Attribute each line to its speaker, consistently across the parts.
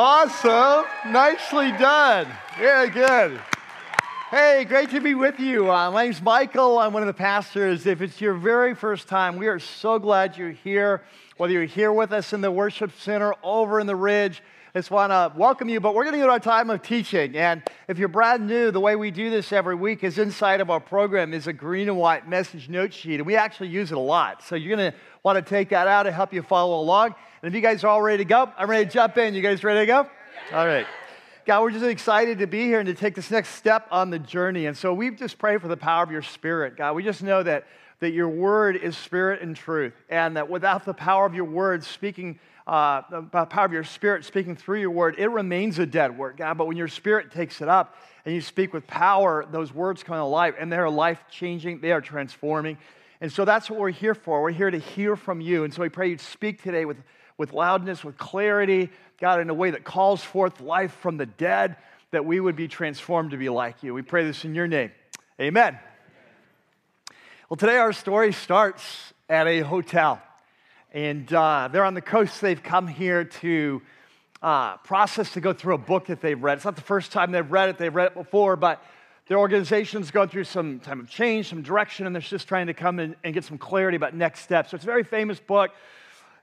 Speaker 1: Awesome. Nicely done. Very good. Hey, great to be with you. Uh, my name's Michael. I'm one of the pastors. If it's your very first time, we are so glad you're here. Whether you're here with us in the worship center over in the ridge, I just want to welcome you. But we're going to our time of teaching. And if you're brand new, the way we do this every week is inside of our program is a green and white message note sheet. And we actually use it a lot. So you're going to want to take that out to help you follow along. And if you guys are all ready to go, I'm ready to jump in. You guys ready to go? All right. God, we're just excited to be here and to take this next step on the journey. And so we just pray for the power of your spirit, God. We just know that, that your word is spirit and truth, and that without the power of your word speaking, uh, the power of your spirit speaking through your word, it remains a dead word, God. But when your spirit takes it up and you speak with power, those words come alive, and they're life changing, they are transforming. And so that's what we're here for. We're here to hear from you. And so we pray you'd speak today with with loudness, with clarity, God, in a way that calls forth life from the dead, that we would be transformed to be like you. We pray this in your name. Amen. Well, today our story starts at a hotel. And uh, they're on the coast. They've come here to uh, process to go through a book that they've read. It's not the first time they've read it, they've read it before, but their organization's going through some time of change, some direction, and they're just trying to come and get some clarity about next steps. So it's a very famous book.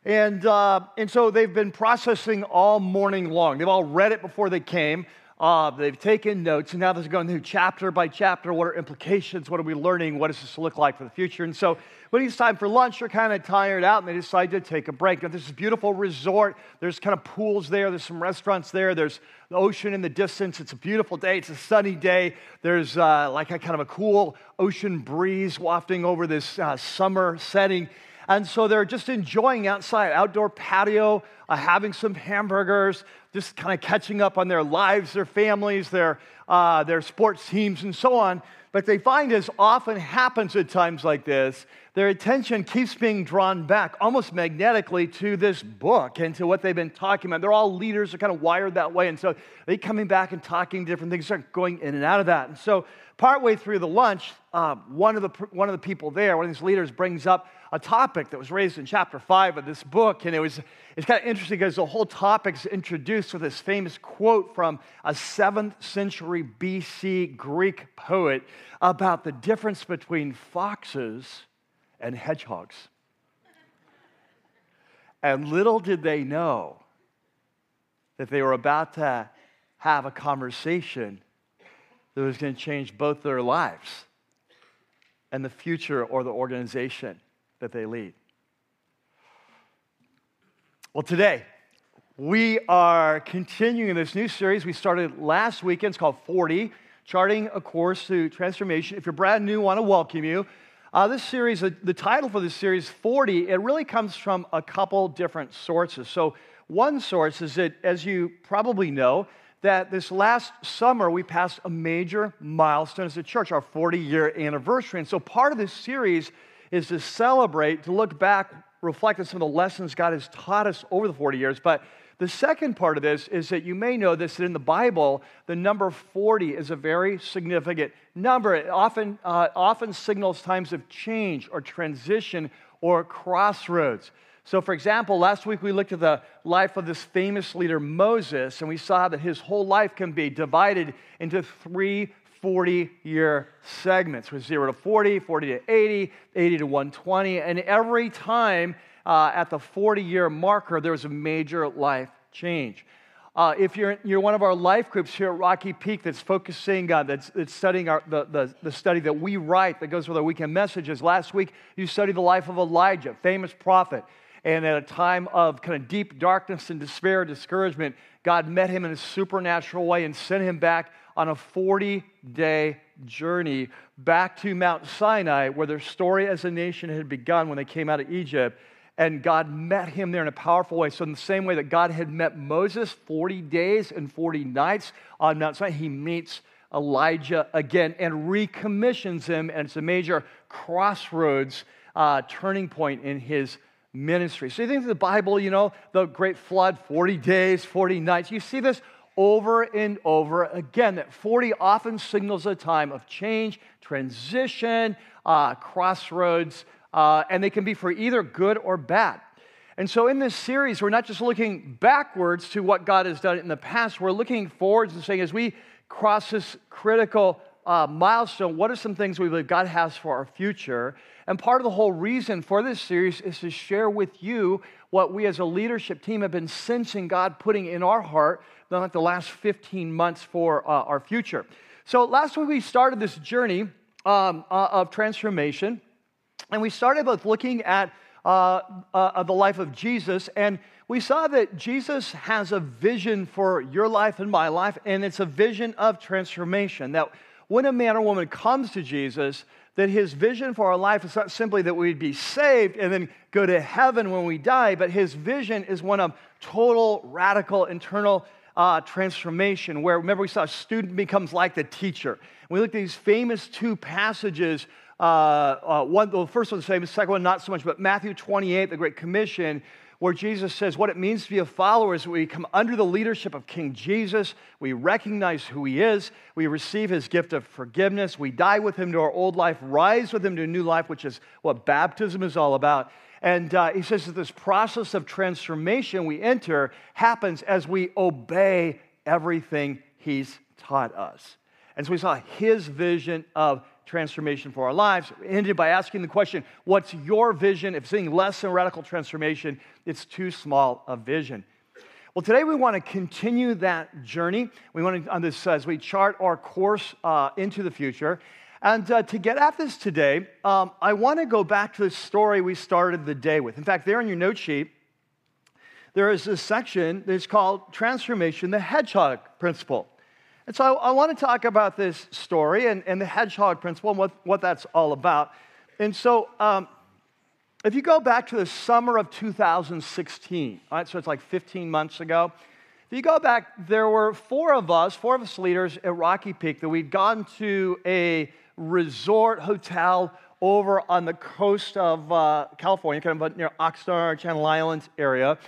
Speaker 1: And, uh, and so they've been processing all morning long. They've all read it before they came. Uh, they've taken notes, and now they're going through chapter by chapter. What are implications? What are we learning? What does this look like for the future? And so when it's time for lunch, they're kind of tired out, and they decide to take a break. Now, this is a beautiful resort. There's kind of pools there. There's some restaurants there. There's the ocean in the distance. It's a beautiful day. It's a sunny day. There's uh, like a kind of a cool ocean breeze wafting over this uh, summer setting. And so they're just enjoying outside, outdoor patio, uh, having some hamburgers, just kind of catching up on their lives, their families, their, uh, their sports teams, and so on. But they find, as often happens at times like this, their attention keeps being drawn back almost magnetically to this book and to what they've been talking about. They're all leaders, they're kind of wired that way. And so they coming back and talking different things, start going in and out of that. And so partway through the lunch, uh, one, of the, one of the people there, one of these leaders, brings up a topic that was raised in chapter 5 of this book. And it was, it's kind of interesting because the whole topic is introduced with this famous quote from a 7th century BC Greek poet about the difference between foxes and hedgehogs. And little did they know that they were about to have a conversation that was going to change both their lives and the future or the organization that they lead. Well, today, we are continuing this new series we started last weekend. It's called 40 Charting a Course to Transformation. If you're brand new, I want to welcome you. Uh, this series, uh, the title for this series, 40, it really comes from a couple different sources. So, one source is that, as you probably know, that this last summer we passed a major milestone as a church, our 40 year anniversary. And so, part of this series is to celebrate, to look back, reflect on some of the lessons God has taught us over the 40 years. But the second part of this is that you may know this that in the Bible, the number 40 is a very significant number. It often, uh, often signals times of change or transition or crossroads. So, for example, last week we looked at the life of this famous leader, Moses, and we saw that his whole life can be divided into three 40 year segments with 0 to 40, 40 to 80, 80 to 120. And every time uh, at the 40 year marker, there was a major life change. Uh, if you're, you're one of our life groups here at Rocky Peak that's focusing on, that's, that's studying our, the, the, the study that we write that goes with our weekend messages, last week you studied the life of Elijah, famous prophet. And at a time of kind of deep darkness and despair, discouragement, God met him in a supernatural way and sent him back on a 40 day journey back to Mount Sinai, where their story as a nation had begun when they came out of Egypt. And God met him there in a powerful way. So, in the same way that God had met Moses 40 days and 40 nights on Mount Sinai, he meets Elijah again and recommissions him. And it's a major crossroads uh, turning point in his ministry. So, you think of the Bible, you know, the great flood, 40 days, 40 nights. You see this over and over again. That 40 often signals a time of change, transition, uh, crossroads, uh, and they can be for either good or bad. And so, in this series, we're not just looking backwards to what God has done in the past, we're looking forwards and saying, as we cross this critical uh, milestone, what are some things we believe God has for our future? And part of the whole reason for this series is to share with you what we as a leadership team have been sensing God putting in our heart like the last 15 months for uh, our future. So, last week we started this journey um, uh, of transformation, and we started with looking at uh, uh, the life of Jesus, and we saw that Jesus has a vision for your life and my life, and it's a vision of transformation. That when a man or woman comes to Jesus, that his vision for our life is not simply that we'd be saved and then go to heaven when we die, but his vision is one of total, radical, internal uh, transformation, where remember we saw a student becomes like the teacher. We looked at these famous two passages. Uh, uh, one, the first one the same, the second one not so much, but Matthew 28, the Great Commission, where Jesus says what it means to be a follower is we come under the leadership of King Jesus. We recognize who he is. We receive his gift of forgiveness. We die with him to our old life, rise with him to a new life, which is what baptism is all about. And uh, he says that this process of transformation we enter happens as we obey everything he's taught us. And so we saw his vision of transformation for our lives. We ended by asking the question, What's your vision? If seeing less than radical transformation, it's too small a vision. Well, today we want to continue that journey. We want to, on this, as we chart our course uh, into the future. And uh, to get at this today, um, I want to go back to the story we started the day with. In fact, there in your note sheet, there is a section that's called Transformation, the Hedgehog Principle. And so I, I want to talk about this story and, and the hedgehog principle and what, what that's all about. And so um, if you go back to the summer of 2016, all right, so it's like 15 months ago, if you go back, there were four of us, four of us leaders at Rocky Peak that we'd gone to a resort hotel over on the coast of uh, California, kind of near Oxnard, Channel Islands area.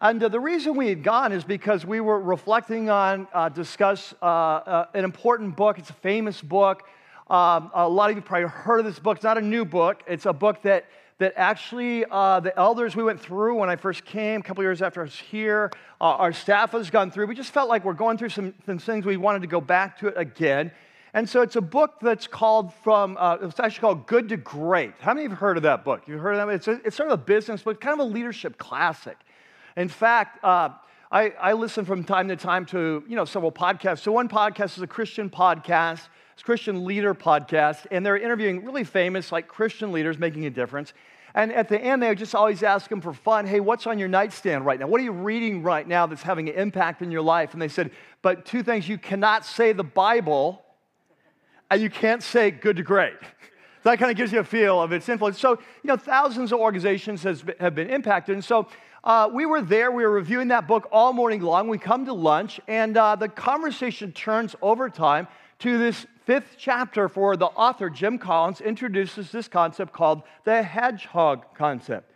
Speaker 1: And uh, the reason we had gone is because we were reflecting on, uh, discuss uh, uh, an important book. It's a famous book. Um, a lot of you probably heard of this book. It's not a new book. It's a book that, that actually uh, the elders we went through when I first came, a couple years after I was here, our staff has gone through. We just felt like we're going through some, some things. We wanted to go back to it again. And so it's a book that's called from, uh, it's actually called Good to Great. How many of have heard of that book? You've heard of that? It's, a, it's sort of a business book, kind of a leadership classic. In fact, uh, I, I, listen from time to time to, you know, several podcasts. So one podcast is a Christian podcast. It's Christian leader podcast, and they're interviewing really famous, like Christian leaders making a difference. And at the end, they just always ask them for fun, hey, what's on your nightstand right now? What are you reading right now that's having an impact in your life? And they said, but two things, you cannot say the Bible and you can't say good to great. that kind of gives you a feel of its influence. So, you know, thousands of organizations has, have been impacted. And so uh, we were there, we were reviewing that book all morning long. We come to lunch, and uh, the conversation turns over time to this fifth chapter for the author, Jim Collins, introduces this concept called the hedgehog concept.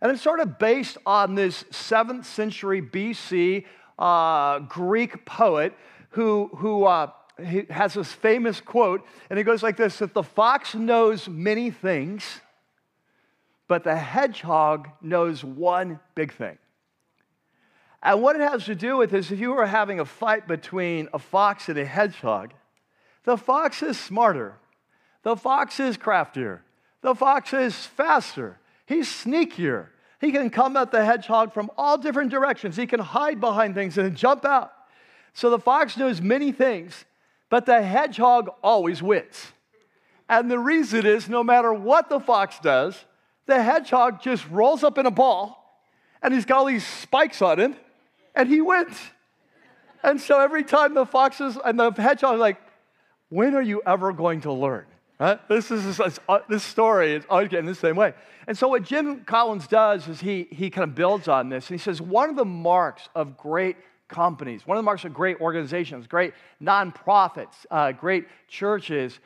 Speaker 1: And it's sort of based on this seventh century BC uh, Greek poet who, who uh, he has this famous quote, and it goes like this that the fox knows many things, but the hedgehog knows one big thing. And what it has to do with is if you were having a fight between a fox and a hedgehog, the fox is smarter, the fox is craftier, the fox is faster, he's sneakier. He can come at the hedgehog from all different directions. He can hide behind things and jump out. So the fox knows many things, but the hedgehog always wins. And the reason is no matter what the fox does, the hedgehog just rolls up in a ball and he's got all these spikes on him and he wins. And so every time the foxes and the hedgehog are like, when are you ever going to learn? Right? This is this, uh, this story is always getting the same way. And so what Jim Collins does is he, he kind of builds on this and he says one of the marks of great companies. One of the marks of great organizations, great nonprofits, uh, great churches,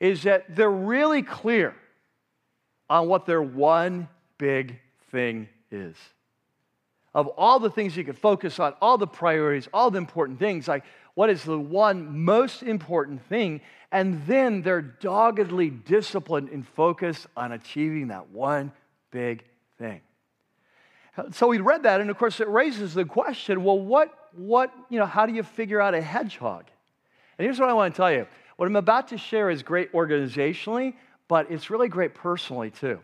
Speaker 1: is that they're really clear on what their one big thing is. Of all the things you could focus on, all the priorities, all the important things, like what is the one most important thing? And then they're doggedly disciplined and focused on achieving that one big thing. So we read that, and of course, it raises the question well, what, what, you know, how do you figure out a hedgehog? And here's what I want to tell you what I'm about to share is great organizationally, but it's really great personally too.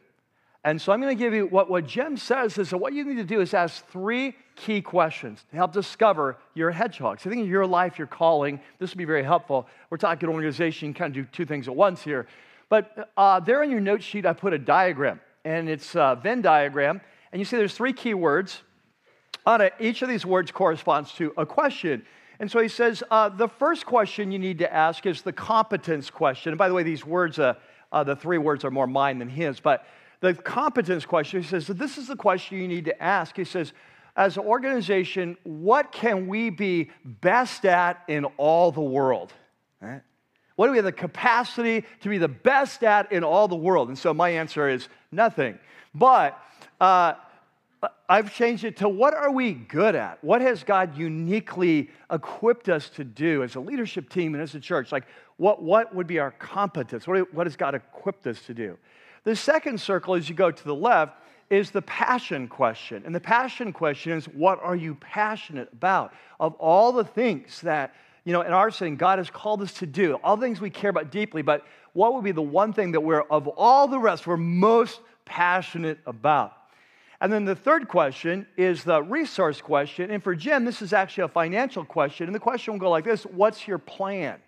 Speaker 1: And so I'm going to give you what, what Jim says is that what you need to do is ask three key questions to help discover your hedgehog. So I think in your life, your calling, this would be very helpful. We're talking organization, kind of do two things at once here. But uh, there on your note sheet, I put a diagram, and it's a Venn diagram. And you see there's three key words. It, each of these words corresponds to a question. And so he says uh, the first question you need to ask is the competence question. And by the way, these words, uh, uh the three words are more mine than his, but the competence question, he says, this is the question you need to ask. He says, as an organization, what can we be best at in all the world? What do we have the capacity to be the best at in all the world? And so my answer is nothing. But uh, I've changed it to what are we good at? What has God uniquely equipped us to do as a leadership team and as a church? Like, what, what would be our competence? What, what has God equipped us to do? The second circle, as you go to the left, is the passion question. And the passion question is what are you passionate about? Of all the things that, you know, in our saying, God has called us to do, all the things we care about deeply, but what would be the one thing that we're, of all the rest, we're most passionate about? And then the third question is the resource question. And for Jim, this is actually a financial question. And the question will go like this What's your plan?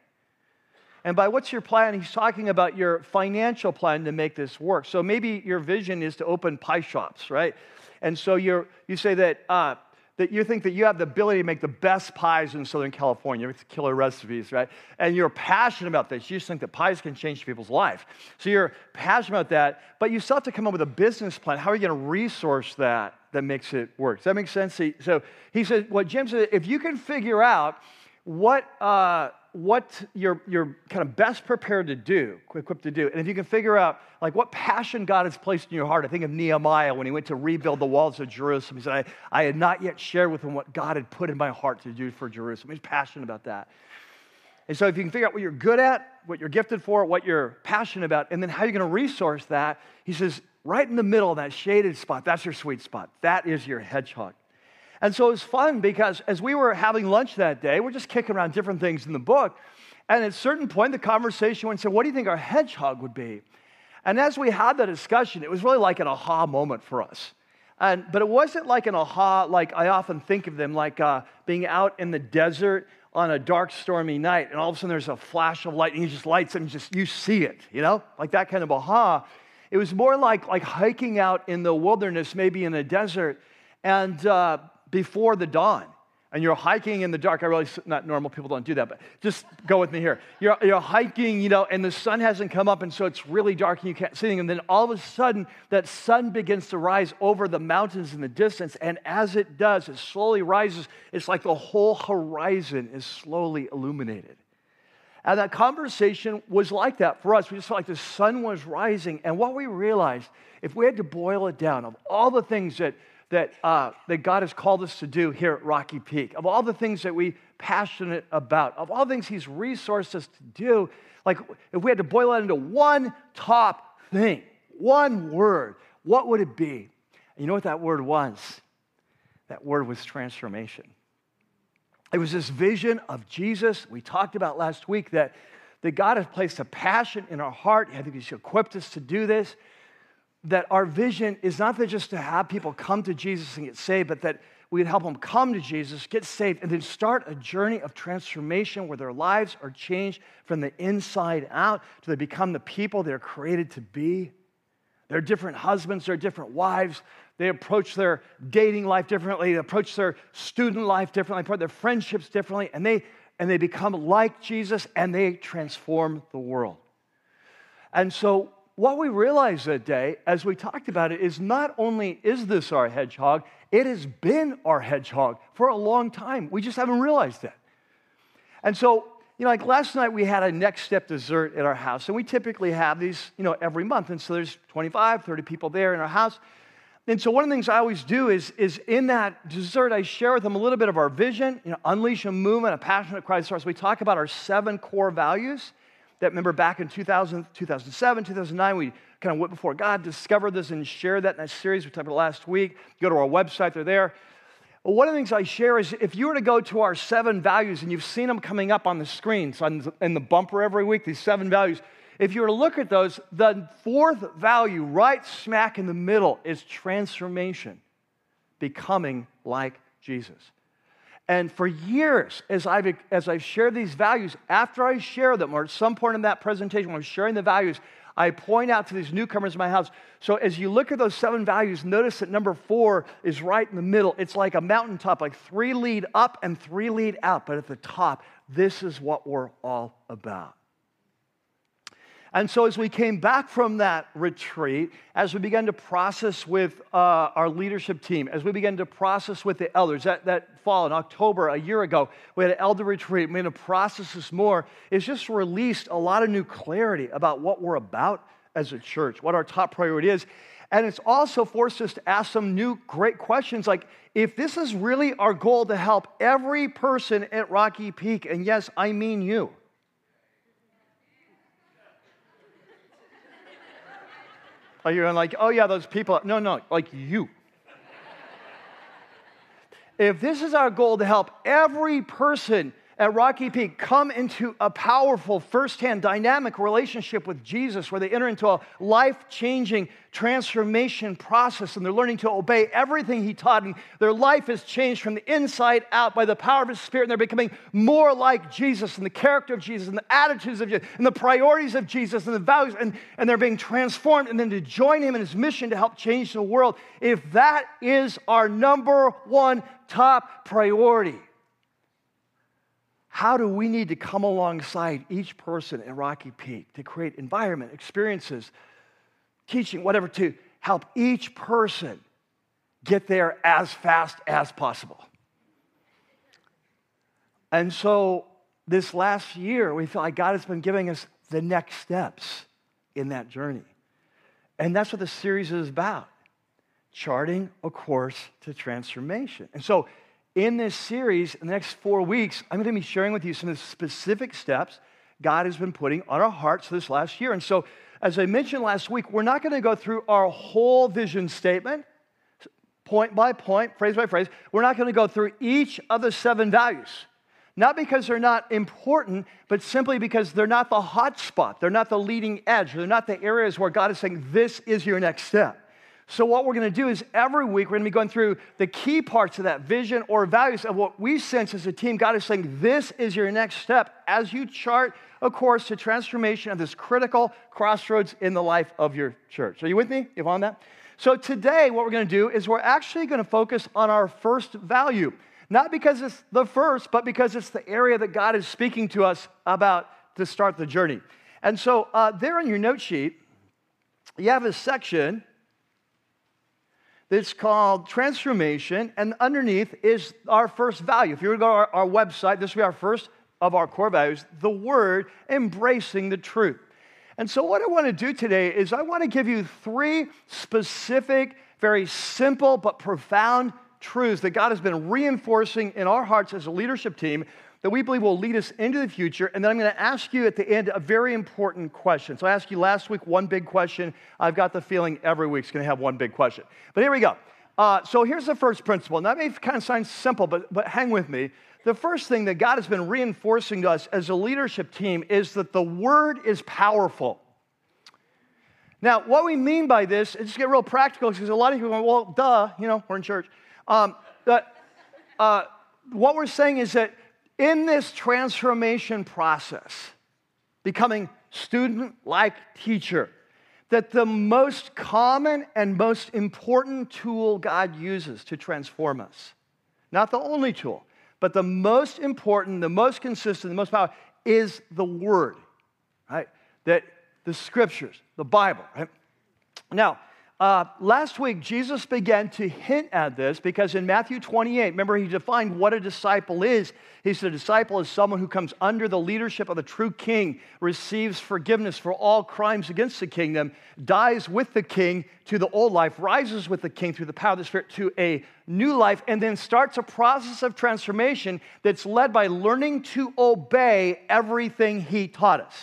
Speaker 1: And by what's your plan, he's talking about your financial plan to make this work. So maybe your vision is to open pie shops, right? And so you you say that, uh, that you think that you have the ability to make the best pies in Southern California, with killer recipes, right? And you're passionate about this. You just think that pies can change people's life. So you're passionate about that, but you still have to come up with a business plan. How are you going to resource that that makes it work? Does that make sense? So he said, what Jim said, if you can figure out what, uh, what you're, you're kind of best prepared to do, equipped to do. And if you can figure out like what passion God has placed in your heart, I think of Nehemiah when he went to rebuild the walls of Jerusalem. He said, I, I had not yet shared with him what God had put in my heart to do for Jerusalem. He's passionate about that. And so if you can figure out what you're good at, what you're gifted for, what you're passionate about, and then how you're going to resource that, he says, right in the middle that shaded spot, that's your sweet spot. That is your hedgehog. And so it was fun because as we were having lunch that day, we're just kicking around different things in the book. And at a certain point, the conversation went said, What do you think our hedgehog would be? And as we had that discussion, it was really like an aha moment for us. And, but it wasn't like an aha, like I often think of them, like uh, being out in the desert on a dark, stormy night, and all of a sudden there's a flash of light, and you just lights and just you see it, you know, like that kind of aha. It was more like like hiking out in the wilderness, maybe in a desert, and uh, before the dawn and you're hiking in the dark. I realize not normal people don't do that, but just go with me here. You're, you're hiking, you know, and the sun hasn't come up, and so it's really dark and you can't see anything. And then all of a sudden, that sun begins to rise over the mountains in the distance. And as it does, it slowly rises. It's like the whole horizon is slowly illuminated. And that conversation was like that for us. We just felt like the sun was rising. And what we realized, if we had to boil it down, of all the things that that, uh, that God has called us to do here at Rocky Peak, of all the things that we passionate about, of all the things He's resourced us to do, like if we had to boil it into one top thing, one word, what would it be? And you know what that word was? That word was transformation. It was this vision of Jesus we talked about last week that, that God has placed a passion in our heart. I think He's equipped us to do this that our vision is not that just to have people come to Jesus and get saved, but that we'd help them come to Jesus, get saved, and then start a journey of transformation where their lives are changed from the inside out to they become the people they're created to be. They're different husbands, they're different wives. They approach their dating life differently, they approach their student life differently, approach their friendships differently, and they and they become like Jesus and they transform the world. And so what we realized that day, as we talked about it, is not only is this our hedgehog, it has been our hedgehog for a long time. We just haven't realized it. And so, you know, like last night we had a next step dessert at our house, and we typically have these, you know, every month. And so there's 25, 30 people there in our house. And so one of the things I always do is, is in that dessert, I share with them a little bit of our vision, you know, unleash a movement, a passionate Christ source. We talk about our seven core values that remember back in 2000, 2007, 2009, we kind of went before God, discovered this, and shared that in a series we talked about last week. Go to our website, they're there. Well, one of the things I share is if you were to go to our seven values, and you've seen them coming up on the screen, in the bumper every week, these seven values, if you were to look at those, the fourth value, right smack in the middle, is transformation, becoming like Jesus. And for years, as I've, as I've shared these values, after I share them, or at some point in that presentation when I'm sharing the values, I point out to these newcomers in my house. So as you look at those seven values, notice that number four is right in the middle. It's like a mountaintop, like three lead up and three lead out. But at the top, this is what we're all about. And so, as we came back from that retreat, as we began to process with uh, our leadership team, as we began to process with the elders, that, that fall in October, a year ago, we had an elder retreat. We had to process this more. It's just released a lot of new clarity about what we're about as a church, what our top priority is. And it's also forced us to ask some new great questions like if this is really our goal to help every person at Rocky Peak, and yes, I mean you Like you're like, oh yeah, those people. No, no, like you. if this is our goal to help every person at Rocky Peak come into a powerful, firsthand, dynamic relationship with Jesus where they enter into a life changing transformation process and they're learning to obey everything He taught. And their life is changed from the inside out by the power of His Spirit. And they're becoming more like Jesus and the character of Jesus and the attitudes of Jesus and the priorities of Jesus and the values. And, and they're being transformed and then to join Him in His mission to help change the world. If that is our number one top priority, how do we need to come alongside each person in Rocky Peak to create environment, experiences, teaching, whatever, to help each person get there as fast as possible? And so this last year, we feel like God has been giving us the next steps in that journey. And that's what the series is about charting a course to transformation. And so in this series, in the next four weeks, I'm going to be sharing with you some of the specific steps God has been putting on our hearts this last year. And so, as I mentioned last week, we're not going to go through our whole vision statement, point by point, phrase by phrase. We're not going to go through each of the seven values. Not because they're not important, but simply because they're not the hot spot. They're not the leading edge. They're not the areas where God is saying, this is your next step. So, what we're going to do is every week we're going to be going through the key parts of that vision or values of what we sense as a team. God is saying, This is your next step as you chart a course to transformation of this critical crossroads in the life of your church. Are you with me? You on that? So, today, what we're going to do is we're actually going to focus on our first value. Not because it's the first, but because it's the area that God is speaking to us about to start the journey. And so, uh, there on your note sheet, you have a section that's called transformation, and underneath is our first value. If you were to go to our, our website, this would be our first of our core values the word embracing the truth. And so, what I want to do today is I want to give you three specific, very simple but profound truths that God has been reinforcing in our hearts as a leadership team that we believe will lead us into the future. And then I'm going to ask you at the end a very important question. So I asked you last week one big question. I've got the feeling every week's going to have one big question. But here we go. Uh, so here's the first principle. And that may kind of sound simple, but, but hang with me. The first thing that God has been reinforcing to us as a leadership team is that the word is powerful. Now, what we mean by this, is just get real practical because a lot of people go, well, duh, you know, we're in church. Um, but, uh, what we're saying is that in this transformation process, becoming student like teacher, that the most common and most important tool God uses to transform us, not the only tool, but the most important, the most consistent, the most powerful is the Word, right? That the Scriptures, the Bible, right? Now, uh, last week, Jesus began to hint at this because in Matthew 28, remember, he defined what a disciple is. He said, A disciple is someone who comes under the leadership of the true king, receives forgiveness for all crimes against the kingdom, dies with the king to the old life, rises with the king through the power of the Spirit to a new life, and then starts a process of transformation that's led by learning to obey everything he taught us.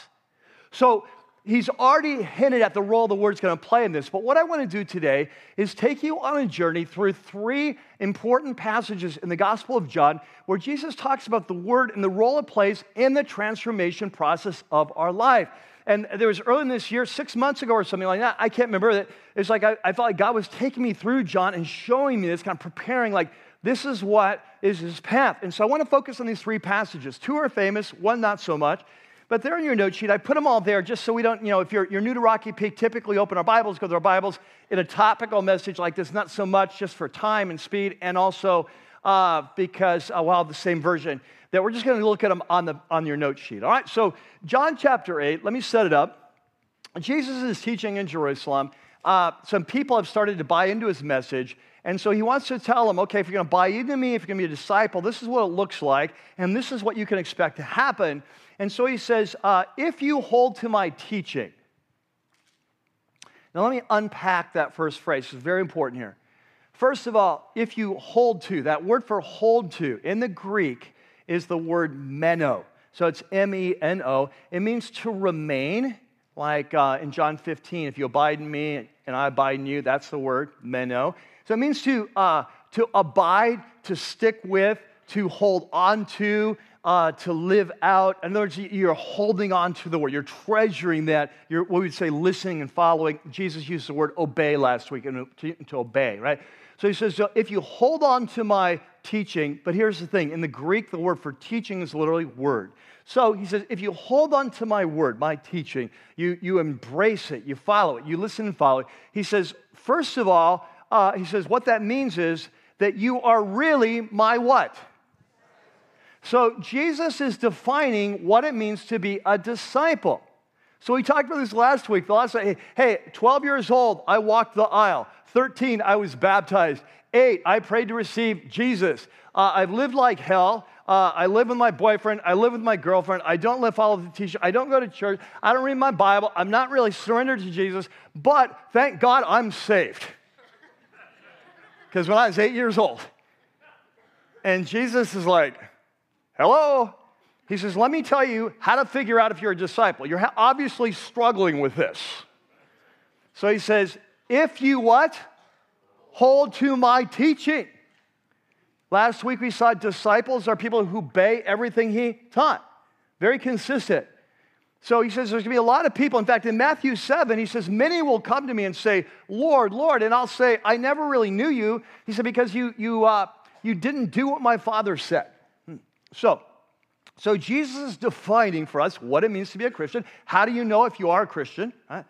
Speaker 1: So, he's already hinted at the role the word's going to play in this. But what I want to do today is take you on a journey through three important passages in the Gospel of John where Jesus talks about the word and the role it plays in the transformation process of our life. And there was early in this year, six months ago or something like that, I can't remember that. It's like I, I felt like God was taking me through John and showing me this, kind of preparing, like, this is what is his path. And so I want to focus on these three passages. Two are famous, one not so much. But they're in your note sheet. I put them all there just so we don't, you know, if you're, you're new to Rocky Peak, typically open our Bibles, go to our Bibles in a topical message like this, not so much just for time and speed, and also uh, because, uh, well, the same version, that we're just going to look at them on, the, on your note sheet. All right, so John chapter 8, let me set it up. Jesus is teaching in Jerusalem. Uh, some people have started to buy into his message. And so he wants to tell them, okay, if you're going to buy into me, if you're going to be a disciple, this is what it looks like, and this is what you can expect to happen. And so he says, uh, if you hold to my teaching. Now, let me unpack that first phrase. It's very important here. First of all, if you hold to, that word for hold to in the Greek is the word meno. So it's M E N O. It means to remain, like uh, in John 15, if you abide in me and I abide in you, that's the word meno. So it means to, uh, to abide, to stick with, to hold on to, uh, to live out. In other words, you're holding on to the word. You're treasuring that. You're what we'd say listening and following. Jesus used the word obey last week, and to, to obey, right? So he says, so if you hold on to my teaching, but here's the thing in the Greek, the word for teaching is literally word. So he says, if you hold on to my word, my teaching, you, you embrace it, you follow it, you listen and follow it. He says, first of all, uh, he says, what that means is that you are really my what? So Jesus is defining what it means to be a disciple. So we talked about this last week. The last hey, hey, 12 years old, I walked the aisle. 13, I was baptized. Eight, I prayed to receive Jesus. Uh, I've lived like hell. Uh, I live with my boyfriend. I live with my girlfriend. I don't live follow the teaching. I don't go to church. I don't read my Bible. I'm not really surrendered to Jesus. But thank God I'm saved. Because when I was eight years old, and Jesus is like, Hello? He says, Let me tell you how to figure out if you're a disciple. You're obviously struggling with this. So he says, If you what? Hold to my teaching. Last week we saw disciples are people who obey everything he taught. Very consistent. So he says there's going to be a lot of people. In fact, in Matthew 7, he says, Many will come to me and say, Lord, Lord. And I'll say, I never really knew you. He said, Because you, you, uh, you didn't do what my father said. So, so Jesus is defining for us what it means to be a Christian. How do you know if you are a Christian? Right?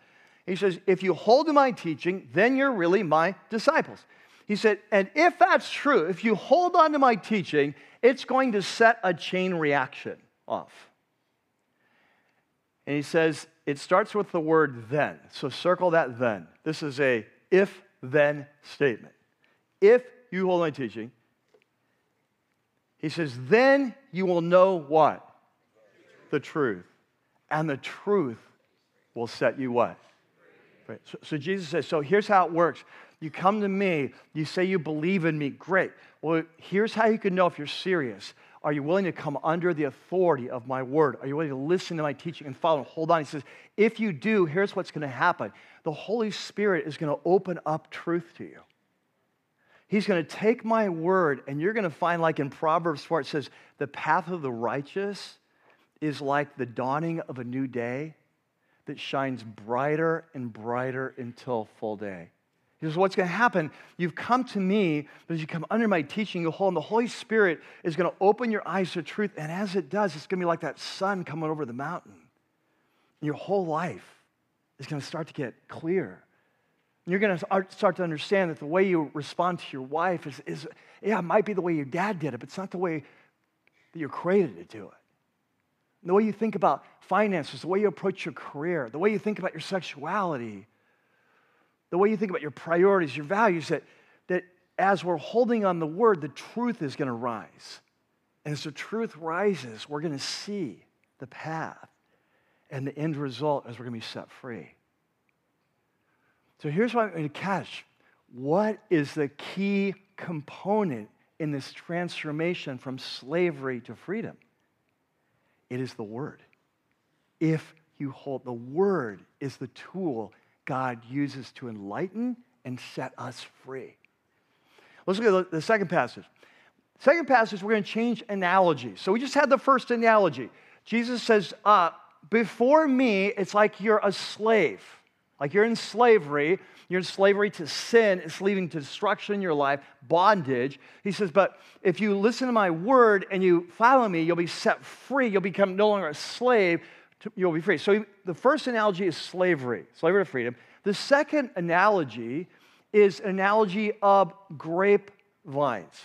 Speaker 1: He says, if you hold to my teaching, then you're really my disciples. He said, and if that's true, if you hold on to my teaching, it's going to set a chain reaction off. And he says, it starts with the word then. So circle that then. This is a if then statement. If you hold my teaching, he says, then you will know what? The truth. And the truth will set you what? Right. So, so Jesus says, so here's how it works. You come to me, you say you believe in me, great. Well, here's how you can know if you're serious. Are you willing to come under the authority of my word? Are you willing to listen to my teaching and follow? Hold on. He says, if you do, here's what's going to happen the Holy Spirit is going to open up truth to you. He's going to take my word, and you're going to find, like in Proverbs 4, it says, the path of the righteous is like the dawning of a new day that shines brighter and brighter until full day. He says, What's going to happen? You've come to me, but as you come under my teaching, you'll hold, and the Holy Spirit is going to open your eyes to truth. And as it does, it's going to be like that sun coming over the mountain. Your whole life is going to start to get clear. You're going to start to understand that the way you respond to your wife is, is, yeah, it might be the way your dad did it, but it's not the way that you're created to do it. The way you think about finances, the way you approach your career, the way you think about your sexuality, the way you think about your priorities, your values, that, that as we're holding on the word, the truth is going to rise. And as the truth rises, we're going to see the path and the end result as we're going to be set free. So here's what I'm going to catch. What is the key component in this transformation from slavery to freedom? It is the word. If you hold. The word is the tool God uses to enlighten and set us free. Let's look at the second passage. Second passage, we're going to change analogy. So we just had the first analogy. Jesus says, uh, Before me, it's like you're a slave. Like you're in slavery, you're in slavery to sin, it's leading to destruction in your life, bondage. He says, But if you listen to my word and you follow me, you'll be set free. You'll become no longer a slave, to, you'll be free. So the first analogy is slavery, slavery to freedom. The second analogy is an analogy of grape vines.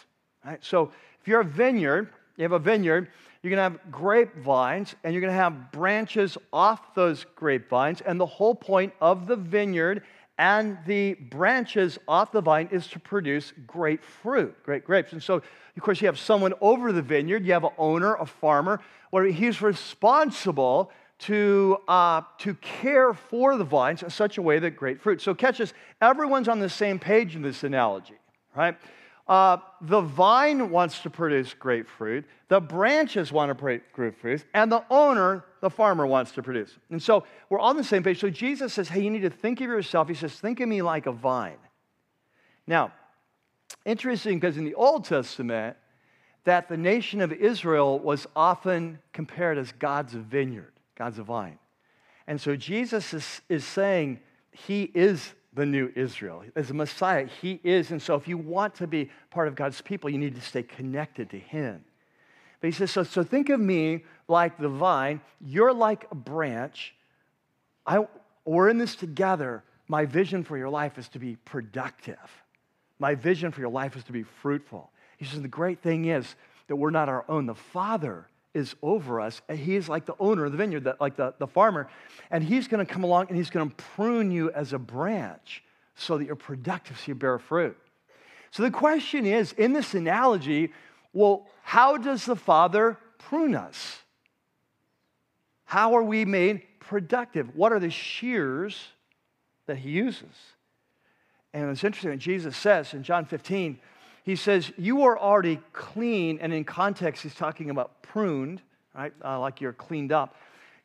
Speaker 1: Right? So if you're a vineyard, you have a vineyard, you're going to have grapevines and you're going to have branches off those grapevines. And the whole point of the vineyard and the branches off the vine is to produce great fruit, great grapes. And so, of course, you have someone over the vineyard, you have an owner, a farmer, where he's responsible to, uh, to care for the vines in such a way that great fruit. So, catch this, everyone's on the same page in this analogy, right? Uh, the vine wants to produce great fruit, the branches want to produce great fruit, and the owner, the farmer, wants to produce. And so we're on the same page. So Jesus says, Hey, you need to think of yourself. He says, Think of me like a vine. Now, interesting because in the Old Testament, that the nation of Israel was often compared as God's vineyard, God's vine. And so Jesus is, is saying he is the new Israel. As a Messiah, He is. And so, if you want to be part of God's people, you need to stay connected to Him. But He says, So, so think of me like the vine. You're like a branch. I, we're in this together. My vision for your life is to be productive. My vision for your life is to be fruitful. He says, The great thing is that we're not our own. The Father is over us. And he is like the owner of the vineyard, like the, the farmer. And he's going to come along and he's going to prune you as a branch so that you're productive, so you bear fruit. So the question is in this analogy, well, how does the Father prune us? How are we made productive? What are the shears that he uses? And it's interesting Jesus says in John 15, he says, You are already clean. And in context, he's talking about pruned, right? Uh, like you're cleaned up.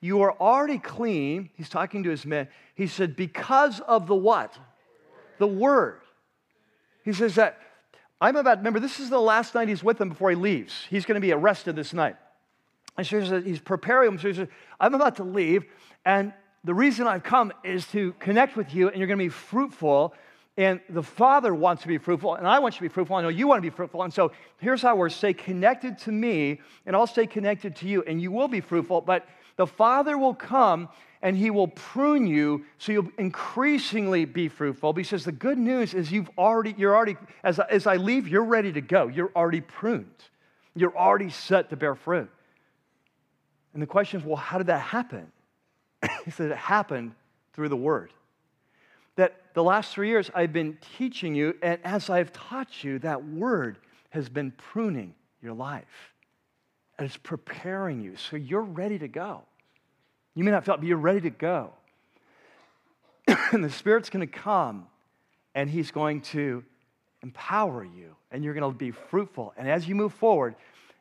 Speaker 1: You are already clean. He's talking to his men. He said, Because of the what? The word. He says that I'm about, remember, this is the last night he's with them before he leaves. He's going to be arrested this night. And so he says, he's preparing him. So he says, I'm about to leave. And the reason I've come is to connect with you, and you're going to be fruitful and the Father wants to be fruitful, and I want you to be fruitful. I know you want to be fruitful. And so here's how we're stay connected to me, and I'll stay connected to you, and you will be fruitful. But the Father will come and he will prune you so you'll increasingly be fruitful. Says the good news is you've already, you're already, as, as I leave, you're ready to go. You're already pruned. You're already set to bear fruit. And the question is, well, how did that happen? he said it happened through the word that the last three years I've been teaching you, and as I've taught you, that word has been pruning your life. And it's preparing you so you're ready to go. You may not feel it, but you're ready to go. and the Spirit's going to come and He's going to empower you, and you're going to be fruitful. And as you move forward,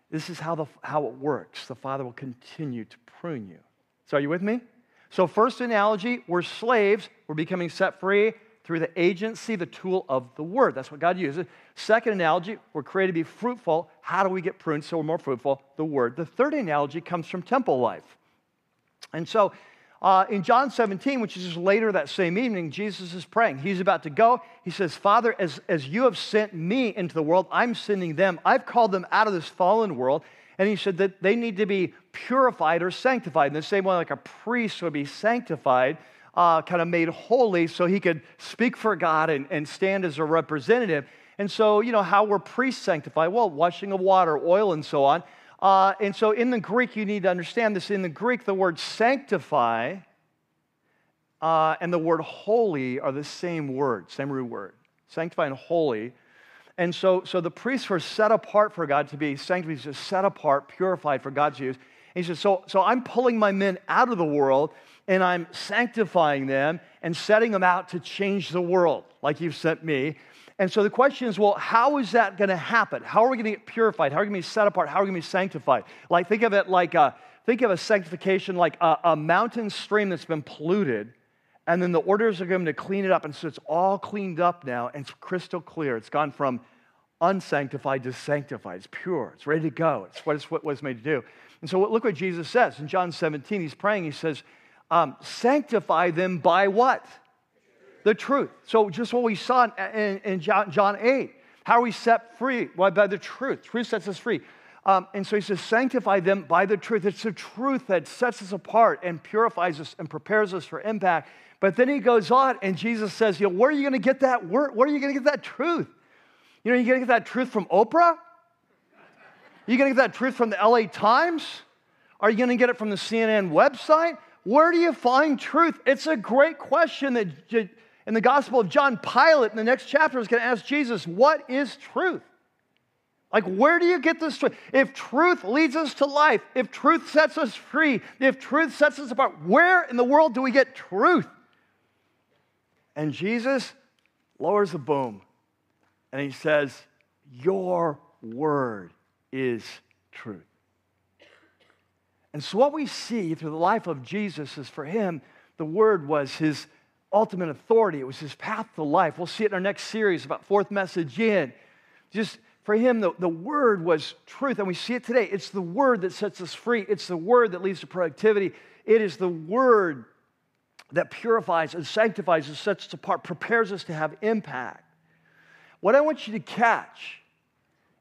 Speaker 1: this is how, the, how it works. The Father will continue to prune you. So, are you with me? So, first analogy, we're slaves, we're becoming set free through the agency, the tool of the word. That's what God uses. Second analogy, we're created to be fruitful. How do we get pruned so we're more fruitful? The word. The third analogy comes from temple life. And so, uh, in John 17, which is just later that same evening, Jesus is praying. He's about to go. He says, Father, as, as you have sent me into the world, I'm sending them. I've called them out of this fallen world. And he said that they need to be purified or sanctified in the same way like a priest would be sanctified, uh, kind of made holy so he could speak for God and, and stand as a representative. And so, you know, how were priests sanctified? Well, washing of water, oil, and so on. Uh, and so in the Greek, you need to understand this. In the Greek, the word sanctify uh, and the word holy are the same word, same root word. Sanctify and holy and so, so the priests were set apart for God to be sanctified, just set apart, purified for God's use. And he says, so, so I'm pulling my men out of the world and I'm sanctifying them and setting them out to change the world like you've sent me. And so the question is, well, how is that going to happen? How are we going to get purified? How are we going to be set apart? How are we going to be sanctified? Like, think of it like, uh, think of a sanctification like a, a mountain stream that's been polluted, and then the orders are going to clean it up. And so it's all cleaned up now, and it's crystal clear. It's gone from unsanctified to sanctified. It's pure. It's ready to go. It's what it was made to do. And so look what Jesus says in John 17. He's praying. He says, um, "Sanctify them by what? The truth." So just what we saw in, in John, John 8. How are we set free? Why? By the truth. Truth sets us free. Um, and so he says, sanctify them by the truth. It's the truth that sets us apart and purifies us and prepares us for impact. But then he goes on, and Jesus says, you know, where are you going to get that word? Where are you going to get that truth? You know, you're going to get that truth from Oprah? Are you going to get that truth from the LA Times? Are you going to get it from the CNN website? Where do you find truth? It's a great question that in the Gospel of John, Pilate in the next chapter is going to ask Jesus, What is truth? Like, where do you get this truth? If truth leads us to life, if truth sets us free, if truth sets us apart, where in the world do we get truth? And Jesus lowers the boom and he says, Your word is truth. And so, what we see through the life of Jesus is for him, the word was his ultimate authority, it was his path to life. We'll see it in our next series about fourth message in. Just for him, the, the word was truth, and we see it today. It's the word that sets us free, it's the word that leads to productivity. It is the word that purifies and sanctifies and sets us apart, prepares us to have impact. What I want you to catch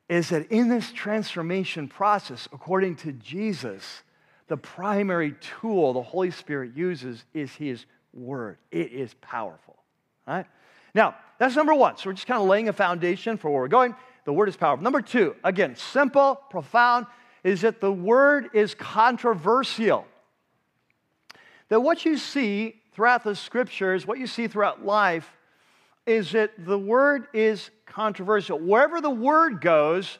Speaker 1: is that in this transformation process, according to Jesus, the primary tool the Holy Spirit uses is His Word. It is powerful. All right? Now, that's number one. So we're just kind of laying a foundation for where we're going. The word is powerful. Number two, again, simple, profound, is that the word is controversial. That what you see throughout the scriptures, what you see throughout life, is that the word is controversial. Wherever the word goes,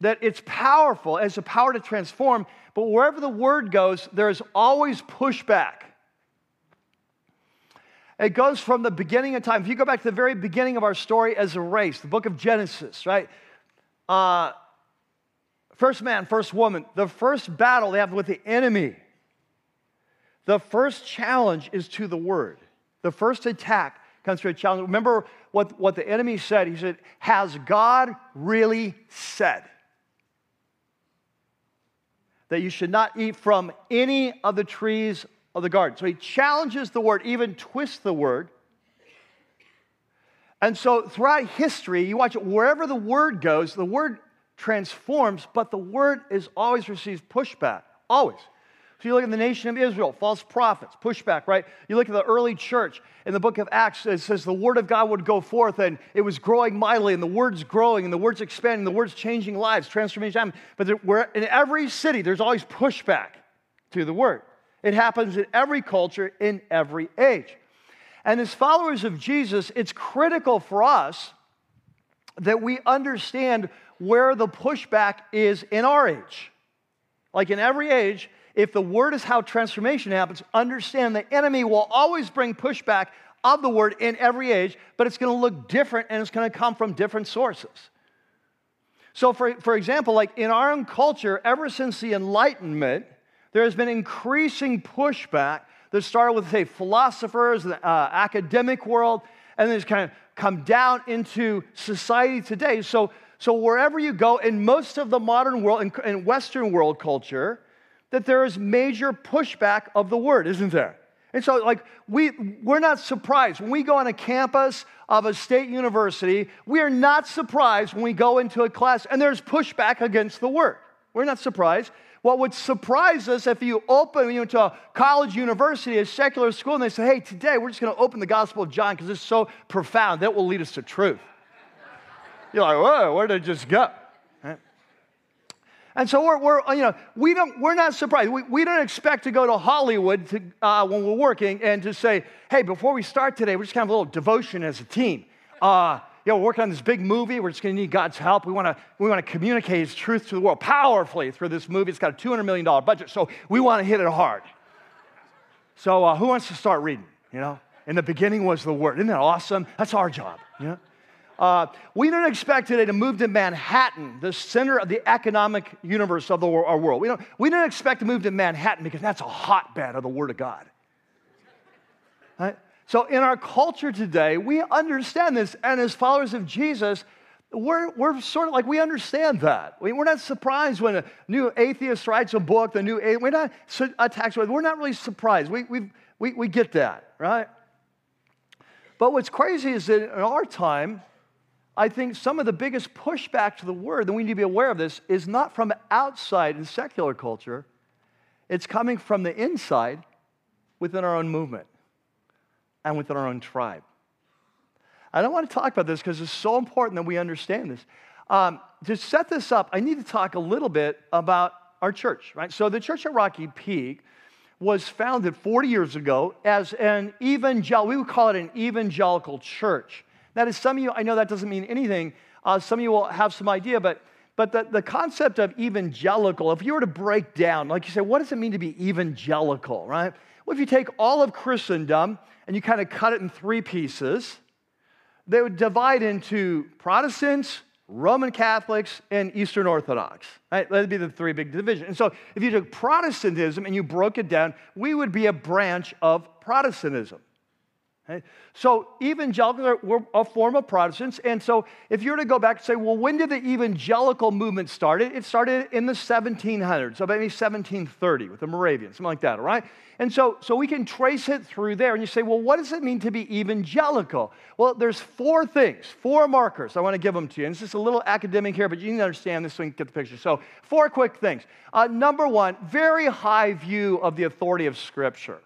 Speaker 1: that it's powerful, it has the power to transform, but wherever the word goes, there's always pushback. It goes from the beginning of time. If you go back to the very beginning of our story as a race, the book of Genesis, right? Uh, first man, first woman, the first battle they have with the enemy. The first challenge is to the word. The first attack comes through a challenge. Remember what, what the enemy said? He said, Has God really said that you should not eat from any of the trees of the garden. So he challenges the word, even twists the word. And so throughout history, you watch it, wherever the word goes, the word transforms, but the word is always receives pushback. Always. So you look at the nation of Israel, false prophets, pushback, right? You look at the early church in the book of Acts, it says the word of God would go forth and it was growing mightily, and the word's growing, and the word's expanding, the word's changing lives, transformation. But there, in every city, there's always pushback to the word. It happens in every culture, in every age. And as followers of Jesus, it's critical for us that we understand where the pushback is in our age. Like in every age, if the word is how transformation happens, understand the enemy will always bring pushback of the word in every age, but it's going to look different and it's going to come from different sources. So, for, for example, like in our own culture, ever since the Enlightenment, there has been increasing pushback that started with, say, philosophers, the uh, academic world, and then it's kind of come down into society today. So, so wherever you go, in most of the modern world, in, in Western world culture, that there is major pushback of the word, isn't there? And so, like, we, we're not surprised. When we go on a campus of a state university, we are not surprised when we go into a class and there's pushback against the word. We're not surprised what would surprise us if you open you to a college, university, a secular school, and they say, hey, today we're just going to open the Gospel of John because it's so profound. That will lead us to truth. You're like, whoa, where did it just go? And so we're, we're, you know, we don't, we're not surprised. We, we don't expect to go to Hollywood to, uh, when we're working and to say, hey, before we start today, we're just kind of a little devotion as a team. Uh, you know, we're working on this big movie. We're just going to need God's help. We want to we want to communicate His truth to the world powerfully through this movie. It's got a $200 million budget, so we want to hit it hard. So, uh, who wants to start reading? You know, in the beginning was the Word. Isn't that awesome? That's our job. You know? Uh, we don't expect today to move to Manhattan, the center of the economic universe of the, our world. We don't, we don't expect to move to Manhattan because that's a hotbed of the Word of God. Right? So, in our culture today, we understand this, and as followers of Jesus, we're, we're sort of like we understand that. We, are not surprised when a new atheist writes a book, the new we're not attacks. We're not really surprised. We, we, we, we get that, right? But what's crazy is that in our time, I think some of the biggest pushback to the word, and we need to be aware of this, is not from outside in secular culture. It's coming from the inside within our own movement and within our own tribe. I don't want to talk about this because it's so important that we understand this. Um, to set this up, I need to talk a little bit about our church, right? So, the church at Rocky Peak was founded 40 years ago as an evangelical, we would call it an evangelical church. That is, some of you, I know that doesn't mean anything. Uh, some of you will have some idea, but, but the, the concept of evangelical, if you were to break down, like you say, what does it mean to be evangelical, right? Well, if you take all of Christendom and you kind of cut it in three pieces, they would divide into Protestants, Roman Catholics, and Eastern Orthodox. Right? That'd be the three big divisions. And so if you took Protestantism and you broke it down, we would be a branch of Protestantism. So evangelicals were a form of Protestants. And so if you were to go back and say, well, when did the evangelical movement start? It started in the 1700s, so maybe 1730 with the Moravians, something like that, all right? And so, so we can trace it through there. And you say, well, what does it mean to be evangelical? Well, there's four things, four markers. I want to give them to you. And it's just a little academic here, but you need to understand this so you can get the picture. So four quick things. Uh, number one, very high view of the authority of Scripture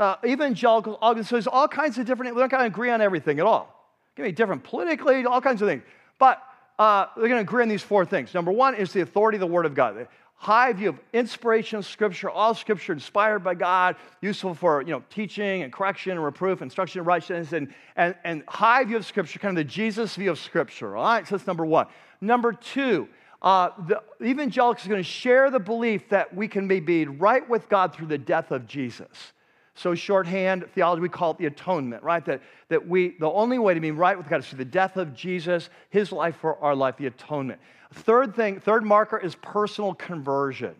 Speaker 1: uh, evangelical, so there's all kinds of different, we're not going to agree on everything at all. Can be different politically, all kinds of things. But uh, we're going to agree on these four things. Number one is the authority of the Word of God. The high view of inspiration of Scripture, all Scripture inspired by God, useful for you know teaching and correction and reproof, instruction in righteousness, and, and, and high view of Scripture, kind of the Jesus view of Scripture. All right, so that's number one. Number two, uh, the evangelicals are going to share the belief that we can be right with God through the death of Jesus. So, shorthand theology, we call it the atonement, right? That, that we, the only way to be right with God is through the death of Jesus, his life for our life, the atonement. Third thing, third marker is personal conversion.